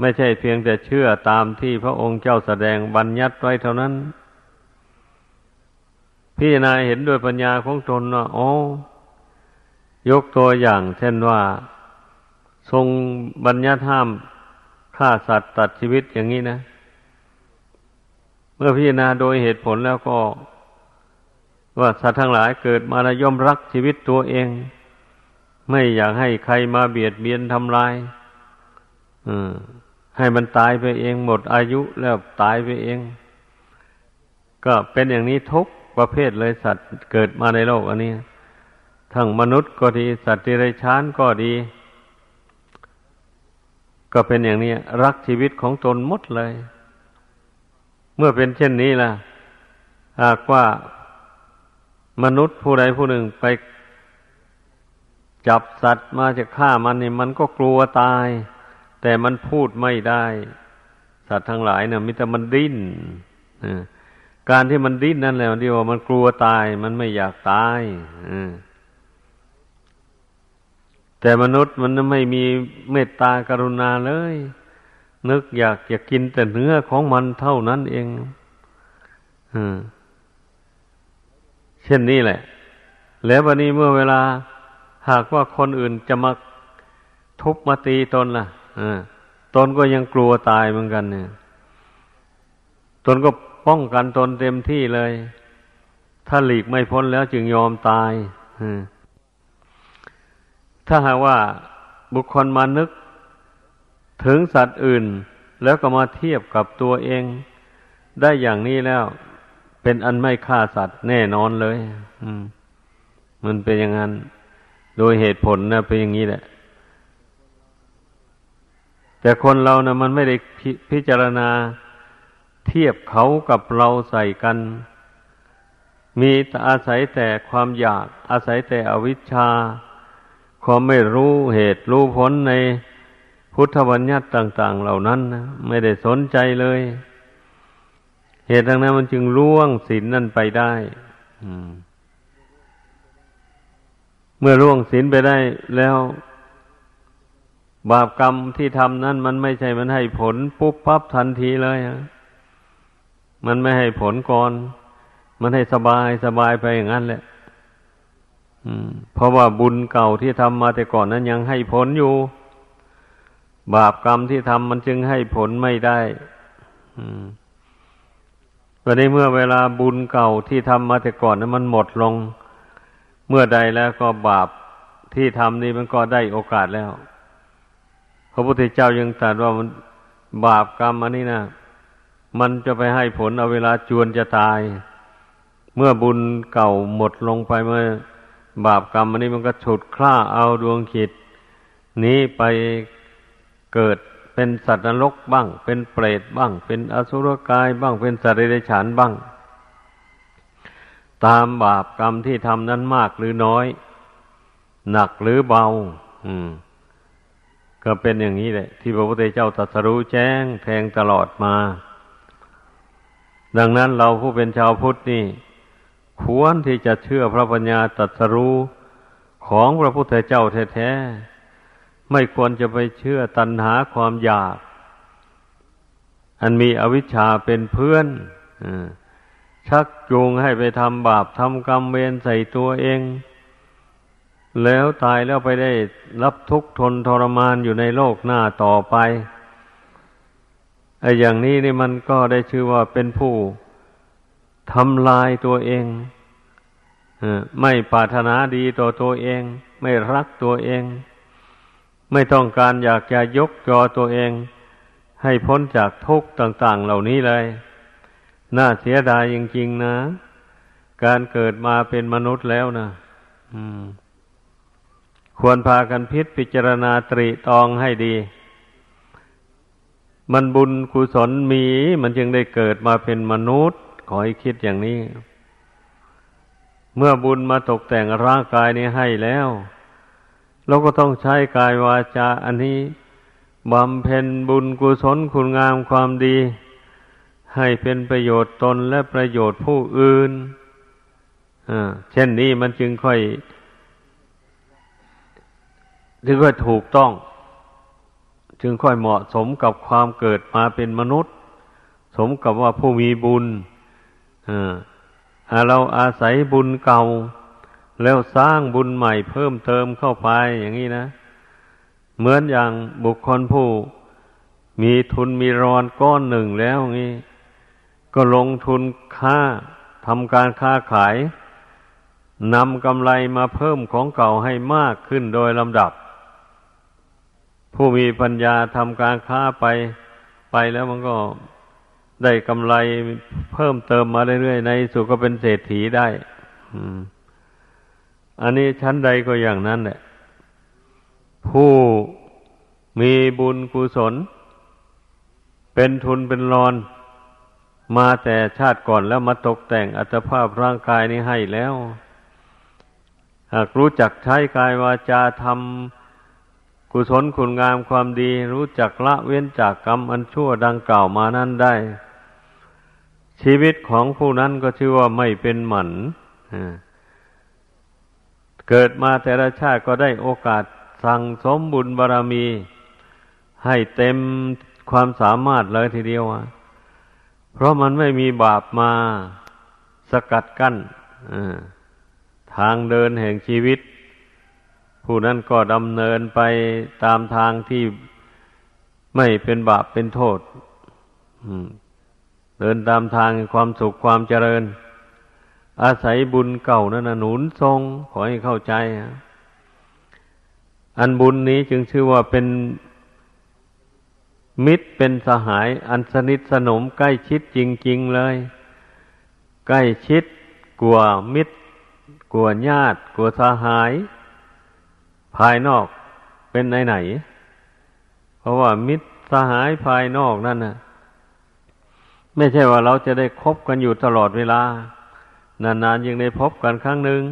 ไม่ใช่เพียงแต่เชื่อตามที่พระองค์เจ้าแสดงบัญญัติไว้เท่านั้น พี่นายเห็นด้วยปัญญาของตนว่าโอ้ยกตัวอย่าง เช่นว่า ทรงบัญญัติห้ามฆ่าสัตว์ตัดชีวิตอย่างนี้นะ เมื่อพิจารณาโดยเหตุผลแล้วก็ ว่าสัตว์ทั้งหลายเกิดมาแล้วย่อมรักชีวิตตัวเอง ไม่อยากให้ใครมาเบียดเบียนทำลายให้มันตายไปเองหมดอายุแล้วตายไปเอง ก็เป็นอย่างนี้ทุกประเภทเลยสัตว์เกิดมาในโลกอันนี้ ทั้งมนุษย์ก็ดี สัตว์ที่ไรชานก็ดี ก็เป็นอย่างนี้ รักชีวิตของตนหมดเลย เมื่อเป็นเช่นนี้ล่ะ หากว่ามนุษย์ผู้ใดผู้หนึ่งไปจับสัตว์มาจะฆ่ามันนี่มันก็กลัวตาย แต่มันพูดไม่ได้ สัตว์ทั้งหลายเนี่ยมิแต่มันดิ้นการที่มันดิ้นนั่นแหละที่ว่ามันกลัวตาย มันไม่อยากตายแต่มนุษย์มันไม่มีเมตตากรุณาเลย นึกอยากจะกินแต่เนื้อของมันเท่านั้นเองอเช่นนี้แหละ แล้ววันนี้เมื่อเวลา หากว่าคนอื่นจะมาทุบมาตีตนล่ะตนก็ยังกลัวตายเหมือนกันเนี่ยตนก็ป้องกันตนเต็มที่เลย ถ้าหลีกไม่พ้นแล้วจึงยอมตายถ้าหากว่าบุคคลมานึก ถึงสัตว์อื่นแล้วก็มาเทียบกับตัวเอง ได้อย่างนี้แล้ว เป็นอันไม่ฆ่าสัตว์แน่นอนเลยมันเป็นอย่างนั้น โดยเหตุผลนะเป็นอย่างนี้แหละ แต่คนเรานะมันไม่ได้พิจารณาเทียบเขากับเราใส่กัน มีอาศัยแต่ความอยาก อาศัยแต่อวิชชา ความไม่รู้เหตุรู้ผลใน พุทธบัญญัติต่าง ๆ เหล่านั้นนะไม่ได้สนใจเลย เหตุดังนั้นมันจึงล่วงศีลนนั่นไปได้มเมื่อร่วงศีลไปได้แล้ว บาปกรรมที่ทำนั้นมันไม่ใช่มันให้ผลปุ๊บปั๊บทันทีเลยอะมันไม่ให้ผลก่อน มันให้สบายสบายไปอย่างนั้นแหละเพราะว่าบุญเก่าที่ทำมาแต่ก่อนนั้นยังให้ผลอยู่ บาปกรรมที่ทำมันจึงให้ผลไม่ได้วันนี้เมื่อเวลาบุญเก่าที่ทำมาแต่ก่อนนั้นมันหมดลง เมื่อใดแล้วก็บาปที่ทำนี่มันก็ได้โอกาสแล้ว พระพุทธเจ้ายังตรัสว่ามันบาปกรรมอันนี้นะมันจะไปให้ผลเอาเวลาจวนจะตาย เมื่อบุญเก่าหมดลงไปเมื่อบาปกรรมอันนี้มันก็ฉุดคล้าเอาดวงขิดนี้ไป เกิดเป็นสัตว์นรกบ้าง เป็นเปรตบ้าง เป็นอสุรกายบ้าง เป็นสัตว์เดรัจฉานบ้าง ตามบาปกรรมที่ทำนั้นมากหรือน้อย หนักหรือเบา อืม ก็เป็นอย่างนี้แหละ ที่พระพุทธเจ้าตรัสรู้แจ้งแทงตลอดมา ดังนั้นเราผู้เป็นชาวพุทธนี่ ควรที่จะเชื่อพระปัญญาตรัสรู้ของพระพุทธเจ้าแท้ๆ ไม่ควรจะไปเชื่อตัณหาความอยาก อันมีอวิชชาเป็นเพื่อนอชักจูงให้ไปทำบาปทำกรรมเวรใส่ตัวเอง แล้วตายแล้วไปได้รับทุกข์ทนทรมานอยู่ในโลกหน้าต่อไปไอ้อย่างนี้นี่มันก็ได้ชื่อว่าเป็นผู้ทำลายตัวเองไม่ปรารถนาดีต่อตัวเอง ไม่รักตัวเอง ไม่ต้องการอยากจะยกยอตัวเอง ให้พ้นจากทุกข์ต่าง ๆ เหล่านี้เลย น่าเสียดายจริงๆนะ การเกิดมาเป็นมนุษย์แล้วนะควรพากันพิษพิจารณาตรีตองให้ดี มันบุญกุศลมี มันจึงได้เกิดมาเป็นมนุษย์ ขอให้คิดอย่างนี้ เมื่อบุญมาตกแต่งร่างกายนี้ให้แล้ว เราก็ต้องใช้กายวาจาอันนี้บำเพ็ญบุญกุศลคุณงามความดี ให้เป็นประโยชน์ตนและประโยชน์ผู้อื่นเช่นนี้มันจึงค่อยจึงค่อยถูกต้อง จึงค่อยเหมาะสมกับความเกิดมาเป็นมนุษย์ สมกับว่าผู้มีบุญเราอาศัยบุญเก่า แล้วสร้างบุญใหม่เพิ่มเติมเข้าไปอย่างนี้นะ เหมือนอย่างบุคคลผู้ มีทุนมีรอนก้อนหนึ่งแล้วงี้ ก็ลงทุนค่าทำการค้าขายนำกำไรมาเพิ่มของเก่าให้มากขึ้นโดยลำดับ ผู้มีปัญญาทำการค้าไปไปแล้วมันก็ได้กำไรเพิ่มเติมมาเรื่อยๆในสุดก็เป็นเศรษฐีได้ อืม อันนี้ชั้นใดก็อย่างนั้นแหละ ผู้มีบุญกุศล เป็นทุนเป็นรอน มาแต่ชาติก่อนแล้วมาตกแต่งอัตภาพร่างกายนี้ให้แล้ว หากรู้จักใช้กายวาจาทำกุศลคุณงามความดี รู้จักละเว้นจากกรรมอันชั่วดังกล่าวมานั้นได้ ชีวิตของผู้นั้นก็ชื่อว่าไม่เป็นหมันอ่า เกิดมาแต่ละชาติก็ได้โอกาสสั่งสมบุญบารรมี ให้เต็มความสามารถเลยทีเดียวอะเพราะมันไม่มีบาปมาสกัดกั้นทางเดินแห่งชีวิต ผู้นั้นก็ดำเนินไปตามทางที่ไม่เป็นบาปเป็นโทษเดินตามทางความสุขความเจริญ อาศัยบุญเก่านั่นนะหนุนทรงขอให้เข้าใจ อันบุญนี้จึงชื่อว่าเป็นมิตรเป็นสหาย อันสนิทสนมใกล้ชิดจริง ๆเลย ใกล้ชิดกลัวมิตรกลัวญาติกลัวสหาย ภายนอกเป็นไหนไหน เพราะว่ามิตรสหายภายนอกนั่นนะไม่ใช่ว่าเราจะได้คบกันอยู่ตลอดเวลา นานๆยังได้พบกันครั้งหนึ่ง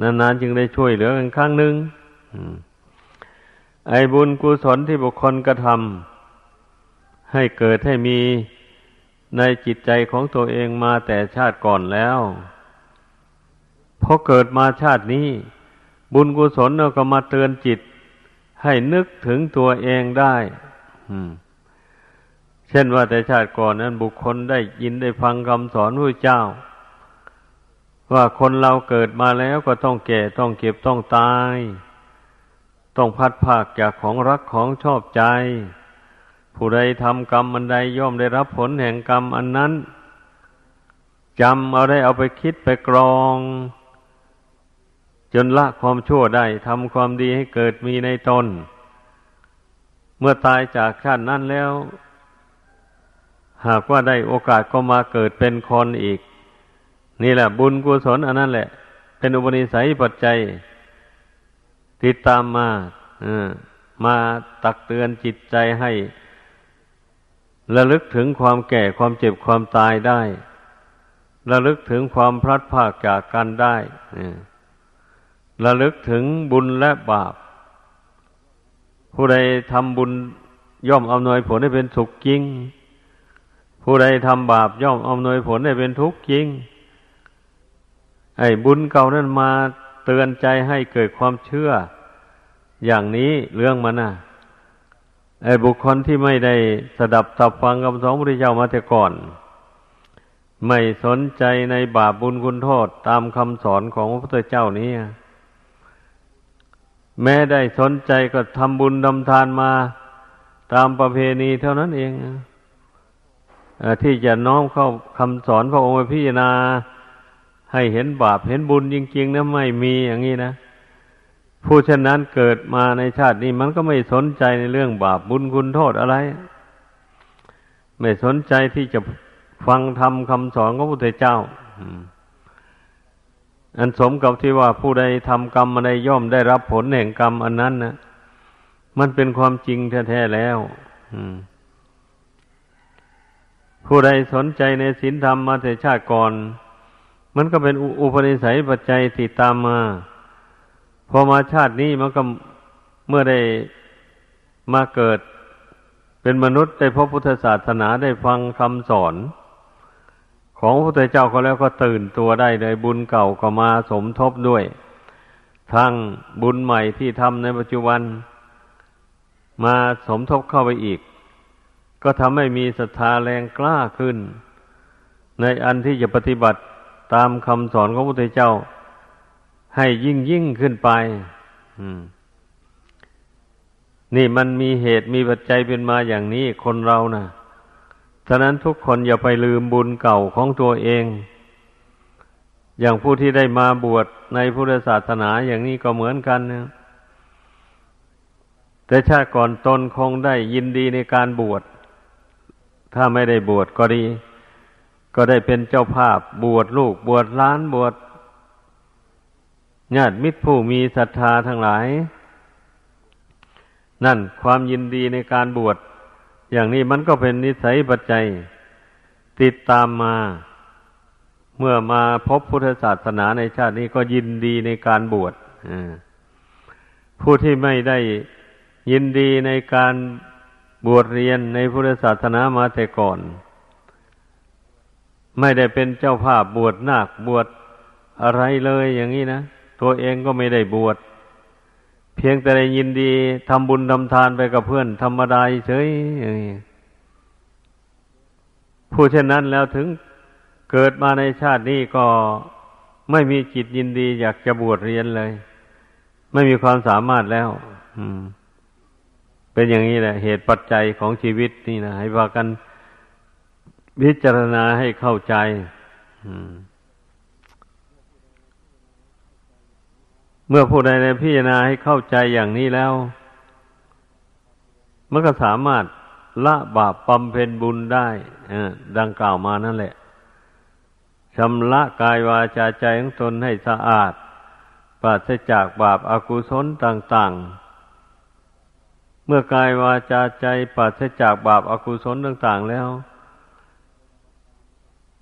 นานๆจึงได้ช่วยเหลือกันครั้งหนึ่งไอ้บุญกุศลที่บุคคลกระทำให้เกิดให้มีในจิตใจของตัวเองมาแต่ชาติก่อนแล้วพอเกิดมาชาตินี้ บุญกุศลเราก็มาเตือนจิต ให้นึกถึงตัวเองได้เช่นว่าแต่ชาติก่อนนั้นบุคคลได้ยินได้ฟังคำสอนพระเจ้า ว่าคนเราเกิดมาแล้วก็ต้องแก่ต้องเก็บต้องตาย ต้องพัดภาคจากของรักของชอบใจ ผู้ใดทำกรรมอันใดย่อมได้รับผลแห่งกรรมอันนั้นจำเอาได้เอาไปคิดไปกรอง จนละความชั่วได้ทำความดีให้เกิดมีในตน เมื่อตายจากชาตินั้นแล้ว หากว่าได้โอกาสก็มาเกิดเป็นคนอีก นี่แหละ บุญกุศลอันนั้นแหละ เป็นอุปนิสัยปัจจัย ติดตามมามาตักเตือนจิตใจให้ระลึกถึงความแก่ความเจ็บความตายได้ระลึกถึงความพลัดพรากจากกันได้ระลึกถึงบุญและบาป ผู้ใดทำบุญย่อมอำนวยผลให้เป็นสุขจริง ผู้ใดทำบาปย่อมอำนวยผลให้เป็นทุกข์จริง ไอ้บุญเก่านั้นมาเตือนใจให้เกิดความเชื่อ อย่างนี้เรื่องมันนะไอ้บุคคลที่ไม่ได้สดับสับฟังคำสอนพระพุทธเจ้ามาแต่ก่อน ไม่สนใจในบาปบุญคุณโทษตามคำสอนของพระพุทธเจ้านี้แม้ได้สนใจก็ทำบุญทำทานมาตามประเพณีเท่านั้นเองที่จะน้อมเข้าคำสอนพระองค์พิจารณา ให้เห็นบาปเห็นบุญจริงๆนะไม่มีอย่างนี้นะผู้ฉะนั้นเกิดมาในชาตินี้มันก็ไม่สนใจในเรื่องบาปบุญคุณโทษอะไร ไม่สนใจที่จะฟังธรรมคำสอนของพระพุทธเจ้าอันสมกับที่ว่าผู้ใดทำกรรมอะไรย่อมได้รับผลแห่งกรรมอันนั้นนะมันเป็นความจริงแท้ๆแล้วผู้ใดสนใจในศีลธรรมมาแต่ชาติก่อน มันก็เป็นอุปนิสัยปัจจัยติดตามมา พอมาชาตินี้มันก็เมื่อได้มาเกิด เป็นมนุษย์ได้พบพุทธศาสนาได้ฟังคำสอน ของพระพุทธเจ้าก็แล้วก็ตื่นตัวได้เลยบุญเก่าก็มาสมทบด้วย ทั้งบุญใหม่ที่ทำในปัจจุบัน มาสมทบเข้าไปอีก ก็ทำให้มีศรัทธาแรงกล้าขึ้น ในอันที่จะปฏิบัติ ตามคำสอนของพระพุทธเจ้า ให้ยิ่งยิ่งขึ้นไปนี่มันมีเหตุมีปัจจัยเป็นมาอย่างนี้คนเรานะ่ะฉะนั้นทุกคนอย่าไปลืมบุญเก่าของตัวเอง อย่างผู้ที่ได้มาบวชในพุทธศาสนาอย่างนี้ก็เหมือนกันนะแต่ชาติก่อนตนคงได้ยินดีในการบวช ถ้าไม่ได้บวชก็ดี ก็ได้เป็นเจ้าภาพบวชลูกบวชล้านบวชญาติมิตรผู้มีศรัทธาทั้งหลาย นั่นความยินดีในการบวชอย่างนี้มันก็เป็นนิสัยปัจจัย ติดตามมา เมื่อมาพบพุทธศาสนาในชาตินี้ก็ยินดีในการบวชผู้ที่ไม่ได้ยินดีในการบวชเรียนในพุทธศาสนามาแต่ก่อน ไม่ได้เป็นเจ้าภาพบวชนาคบวชอะไรเลยอย่างนี้นะตัวเองก็ไม่ได้บวชเพียงแต่ได้ยินดีทำบุญทำทานไปกับเพื่อนธรรมดาเฉยผู้เช่นนั้นแล้วถึงเกิดมาในชาตินี้ก็ไม่มีจิตยินดีอยากจะบวชเรียนเลย ไม่มีความสามารถแล้วอืมเป็นอย่างนี้แหละ เหตุปัจจัยของชีวิตนี่นะให้ว่ากัน พิจารณาให้เข้าใจเมื่อผู้ใดในพิจารณาให้เข้าใจอย่างนี้แล้ว มันก็สามารถละบาปบำเพ็ญบุญได้ดังกล่าวมานั่นแหละชำระกายวาจาใจของตนให้สะอาด ปราศจากบาปอากุศลต่าง ๆ เมื่อกายวาจาใจปราศจากบาปอากุศลต่าง ๆ แล้ว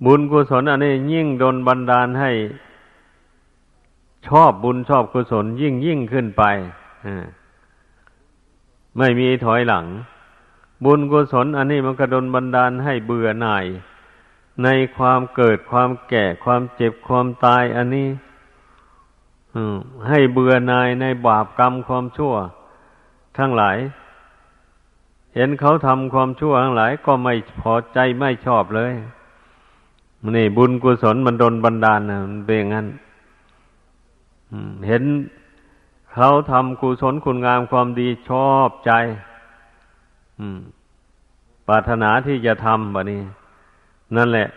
บุญกุศลอันนี้ยิ่งดนบันดาลให้ชอบบุญชอบกุศลยิ่งยิ่งขึ้นไปไม่มีถอยหลัง บุญกุศลอันนี้มันกระดนบันดาลให้เบื่อหน่าย ในความเกิดความแก่ความเจ็บความตายอันนี้ให้เบื่อหน่ายในบาปกรรมความชั่ว ทั้งหลาย เห็นเขาทำความชั่วทั้งหลาย ก็ไม่พอใจไม่ชอบเลย นี่บุญกุศลมันดนบันดาลนะมันเป็นอย่างนั้นเห็นเขาทำกุศลคุณงามความดีชอบใจปรารถนาที่จะทำแบบนี้ นั่นแหละ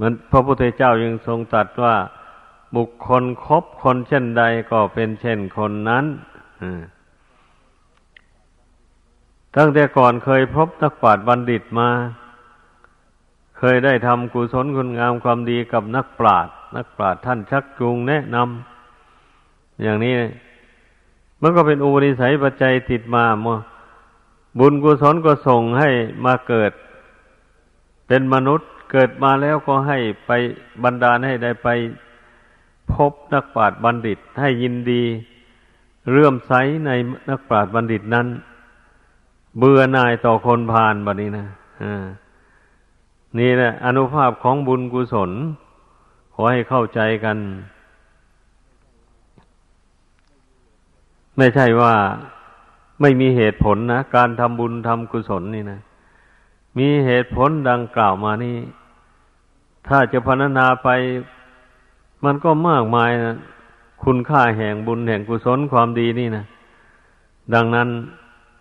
มันพระพุทธเจ้ายังทรงตรัสว่า บุคคลคบคนเช่นใดก็เป็นเช่นคนนั้นตั้งแต่ก่อนเคยพบนักปราชญ์บัณฑิตมา เคยได้ทำกุศลคุณงามความดีกับนักปราชญ์นักปราชญ์ท่านชักจูงแนะนำอย่างนี้ มันก็เป็นอุปนิสัยปัจจัยติดมามบุญกุศลก็ส่งให้มาเกิด เป็นมนุษย์เกิดมาแล้วก็ให้ไปบรรดาให้ได้ไปพบนักปราชญ์บัณฑิตให้ยินดี เรื่มใสในนักปราชญ์บัณฑิตนั้น เบื่อหน่ายต่อคนพาลแบบนี้นะอ่า นี่แหละอนุภาพของบุญกุศล ขอให้เข้าใจกัน ไม่ใช่ว่าไม่มีเหตุผลนะ การทำบุญทำกุศลนี่นะ มีเหตุผลดังกล่าวมานี่ ถ้าจะพรรณนาไป มันก็มากมายนะคุณค่าแห่งบุญแห่งกุศลความดีนี่นะ ดังนั้น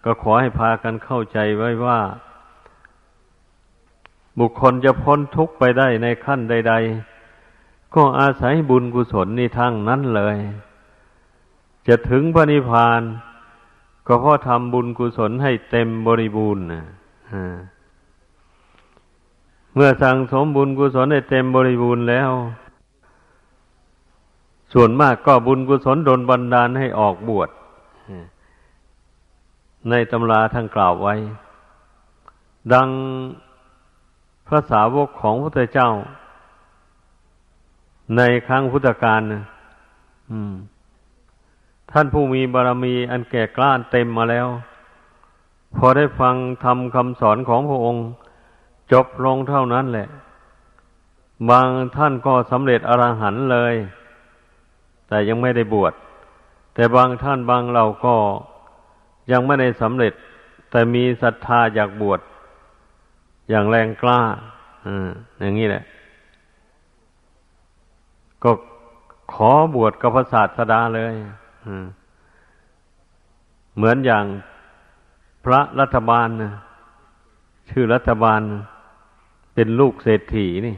ก็ขอให้พากันเข้าใจไว้ว่า บุคคลจะพ้นทุกข์ไปได้ในขั้นใด ๆ ก็อาศัยบุญกุศลนี่ทั้งนั้นเลย จะถึงพระนิพพาน ก็เพราะทำบุญกุศลให้เต็มบริบูรณ์นะเมื่อสั่งสมบุญกุศลได้เต็มบริบูรณ์แล้ว ส่วนมากก็บุญกุศลดลบันดาลให้ออกบวชในตำราท่านกล่าวไว้ ดัง พระสาวกของพระพุทธเจ้า ในครั้งพุทธกาลท่านผู้มีบารมีอันแก่กล้าเต็มมาแล้ว พอได้ฟังทำคำสอนของพระองค์ จบลงเท่านั้นแหละ บางท่านก็สำเร็จอรหันต์เลย แต่ยังไม่ได้บวชแต่บางท่านบางเราก็ยังไม่ได้สำเร็จ แต่มีศรัทธาอยากบวช อย่างแรงกล้าออย่างนี้แหละ ก็ขอบวชกับพระศาสดาเลยเหมือนอย่างพระรัฐบาลนะชื่อรัฐบาล เป็นลูกเศรษฐีนี่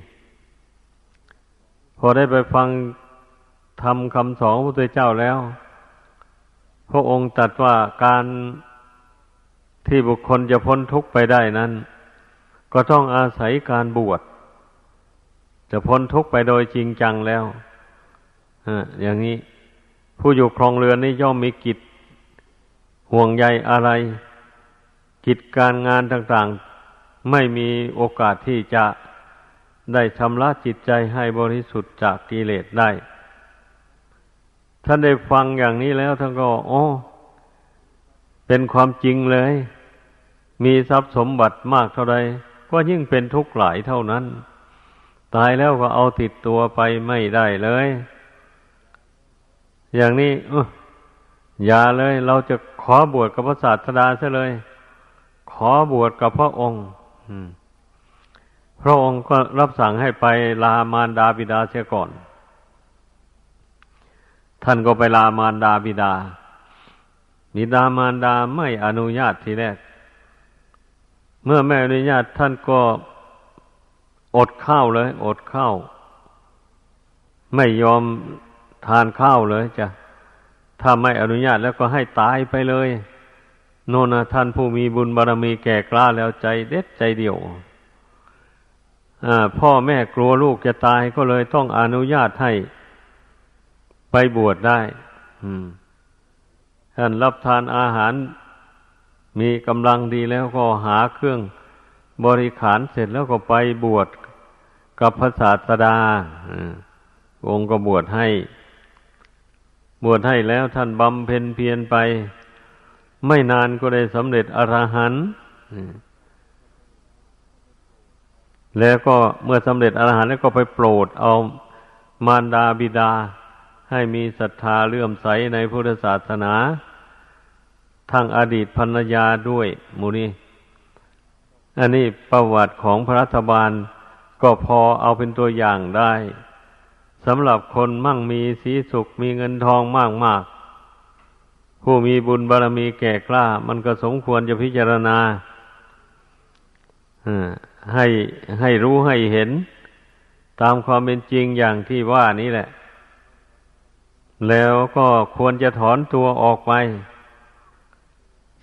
พอได้ไปฟังทำคำสอนพระพุทธเจ้าแล้ว พระองค์ตรัสว่าการที่บุคคลจะพ้นทุกข์ไปได้นั้น ก็ต้องอาศัยการบวชจะพ้นทุกข์ไปโดยจริงจังแล้วอย่างนี้ผู้อยู่ครองเรือนนี่ย่อมมีกิจห่วงใยอะไร กิจการงานต่างๆ ไม่มีโอกาสที่จะได้ชำระจิตใจให้บริสุทธิ์จากกิเลสได้ ท่านได้ฟังอย่างนี้แล้วท่านก็โอ้เป็นความจริงเลย มีทรัพย์สมบัติมากเท่าใด ก็ยิ่งเป็นทุกข์หลายเท่านั้น ตายแล้วก็เอาติดตัวไปไม่ได้เลย อย่างนี้อย่าเลย เราจะขอบวชกับพระศาสดาซะเลย ขอบวชกับพระองค์พระองค์ก็รับสั่งให้ไปลามารดาบิดาเสียก่อน ท่านก็ไปลามารดาบิดาบิดามารดาไม่อนุญาตทีแรก เมื่อไม่อนุญาตท่านก็อดข้าวเลย อดข้าว ไม่ยอมทานข้าวเลยจ้ะถ้าไม่อนุญาตแล้วก็ให้ตายไปเลยโนนนะท่านผู้มีบุญบารรมีแก่กล้าแล้วใจเด็ดใจเดียวพ่อแม่กลัวลูกจะตายก็เลยต้องอนุญาตให้ไปบวชได้ท่านรับทานอาหาร มีกำลังดีแล้วก็หาเครื่องบริขารเสร็จแล้วก็ไปบวชกับพระศาสดาองค์ก็บวชให้ บวชให้แล้วท่านบำเพ็ญเพียรไป ไม่นานก็ได้สำเร็จอรหันต์แล้วก็เมื่อสำเร็จอรหันต์แล้วก็ไปโปรดเอามารดาบิดา ให้มีศรัทธาเลื่อมใสในพุทธศาสนา ทั้งอดีตภรรยาด้วยมูนีอันนี้ประวัติของพระรัฐบาลก็พอเอาเป็นตัวอย่างได้สำหรับคนมั่งมีสีสุขมีเงินทองมากมากผู้มีบุญบารรมีแก่กล้า มันก็สมควรจะพิจารณาให้ให้รู้ให้เห็น ตามความเป็นจริงอย่างที่ว่านี้แหละ แล้วก็ควรจะถอนตัวออกไป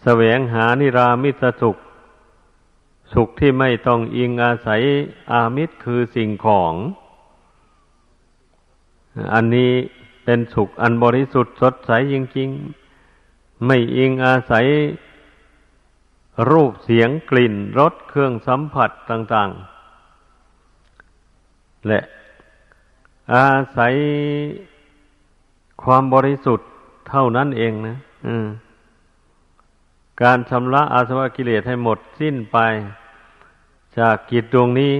แสวงหานิรามิตสุข สุขที่ไม่ต้องอิงอาศัยอามิตรคือสิ่งของ อันนี้เป็นสุขอันบริสุทธิ์สดใสจริงๆ ไม่อิงอาศัยรูปเสียงกลิ่นรสเครื่องสัมผัสต่าง ๆ และอาศัยความบริสุทธิ์เท่านั้นเองนะ อืม การชำระอาสวะกิเลสให้หมดสิ้นไป จากจิตดวงนี้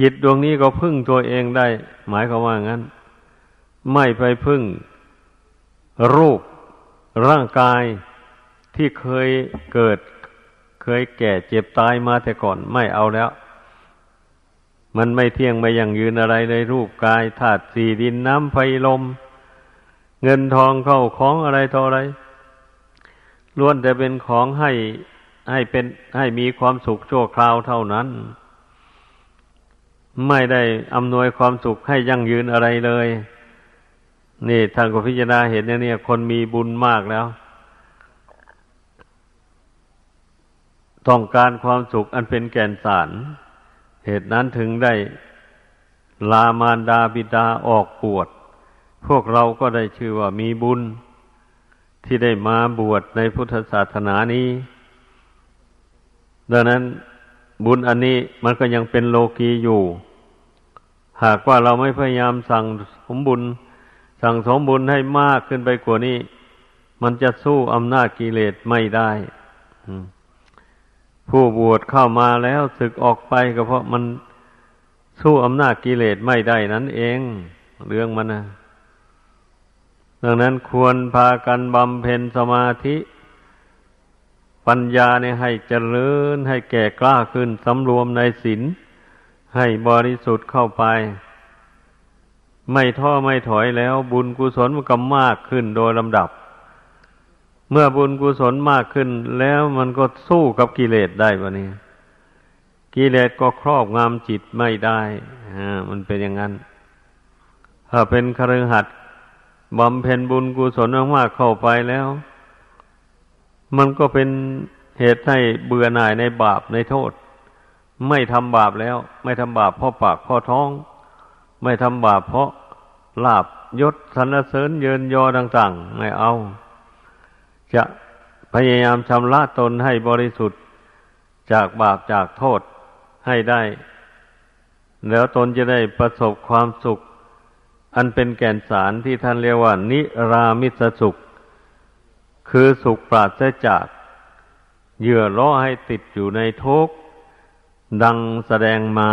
จิตดวงนี้ก็พึ่งตัวเองได้ หมายความว่างั้น ไม่ไปพึ่ง รูปร่างกายที่เคยเกิด เคยแก่เจ็บตายมาแต่ก่อนไม่เอาแล้ว มันไม่เที่ยงไม่ยั่งยืนอะไรเลยรูปกายธาตุสี่ดินน้ำไฟลม เงินทองเข้าของอะไรต่ออะไร ล้วนแต่เป็นของให้ให้เป็นให้มีความสุขชั่วคราวเท่านั้น ไม่ได้อำนวยความสุขให้ยั่งยืนอะไรเลย นี่ทางกพิจารณาเห็นเนี่ย คนมีบุญมากแล้ว ต้องการความสุขอันเป็นแก่นสาร เหตุนั้นถึงได้ลามานดาบิดาออกปวด พวกเราก็ได้ชื่อว่ามีบุญ ที่ได้มาบวชในพุทธศาสนานี้ ดังนั้นบุญอันนี้มันก็ยังเป็นโลกีอยู่ หากว่าเราไม่พยายามสั่งสมบุญ สั่งสมบุญให้มากขึ้นไปกว่านี้ มันจะสู้อำนาจกิเลสไม่ได้ผู้บวชเข้ามาแล้วศึกออกไปก็เพราะมันสู้อำนาจกิเลสไม่ได้นั่นเอง เรื่องมันนะ ดังนั้นควรพากันบำเพ็ญสมาธิ ปัญญาเนี่ยให้เจริญให้แก่กล้าขึ้นสำรวมในศีลให้บริสุทธิ์เข้าไป ไม่ท้อไม่ถอยแล้วบุญกุศลมันก็มากขึ้นโดยลำดับ เมื่อบุญกุศลมากขึ้นแล้วมันก็สู้กับกิเลสได้ปะเนี่ยกิเลสก็ครอบงำจิตไม่ได้มันเป็นอย่างนั้น ถ้าเป็นคฤหัสถ บำเพ็ญบุญกุศลมากๆเข้าไปแล้ว มันก็เป็นเหตุให้เบื่อหน่ายในบาปในโทษ ไม่ทำบาปแล้ว ไม่ทำบาปเพราะปากเพราะท้อง ไม่ทำบาปเพราะลาบยศสรรเสริญเยินยอต่างๆ ไม่เอา จะพยายามชำระตนให้บริสุทธิ์จากบาปจากโทษให้ได้ แล้วตนจะได้ประสบความสุข อันเป็นแก่นสารที่ท่านเรียกว่า นิรามิสสุข คือสุขปราศจากเหยื่อล่อให้ติดอยู่ในทุกข์ดังแสดงมา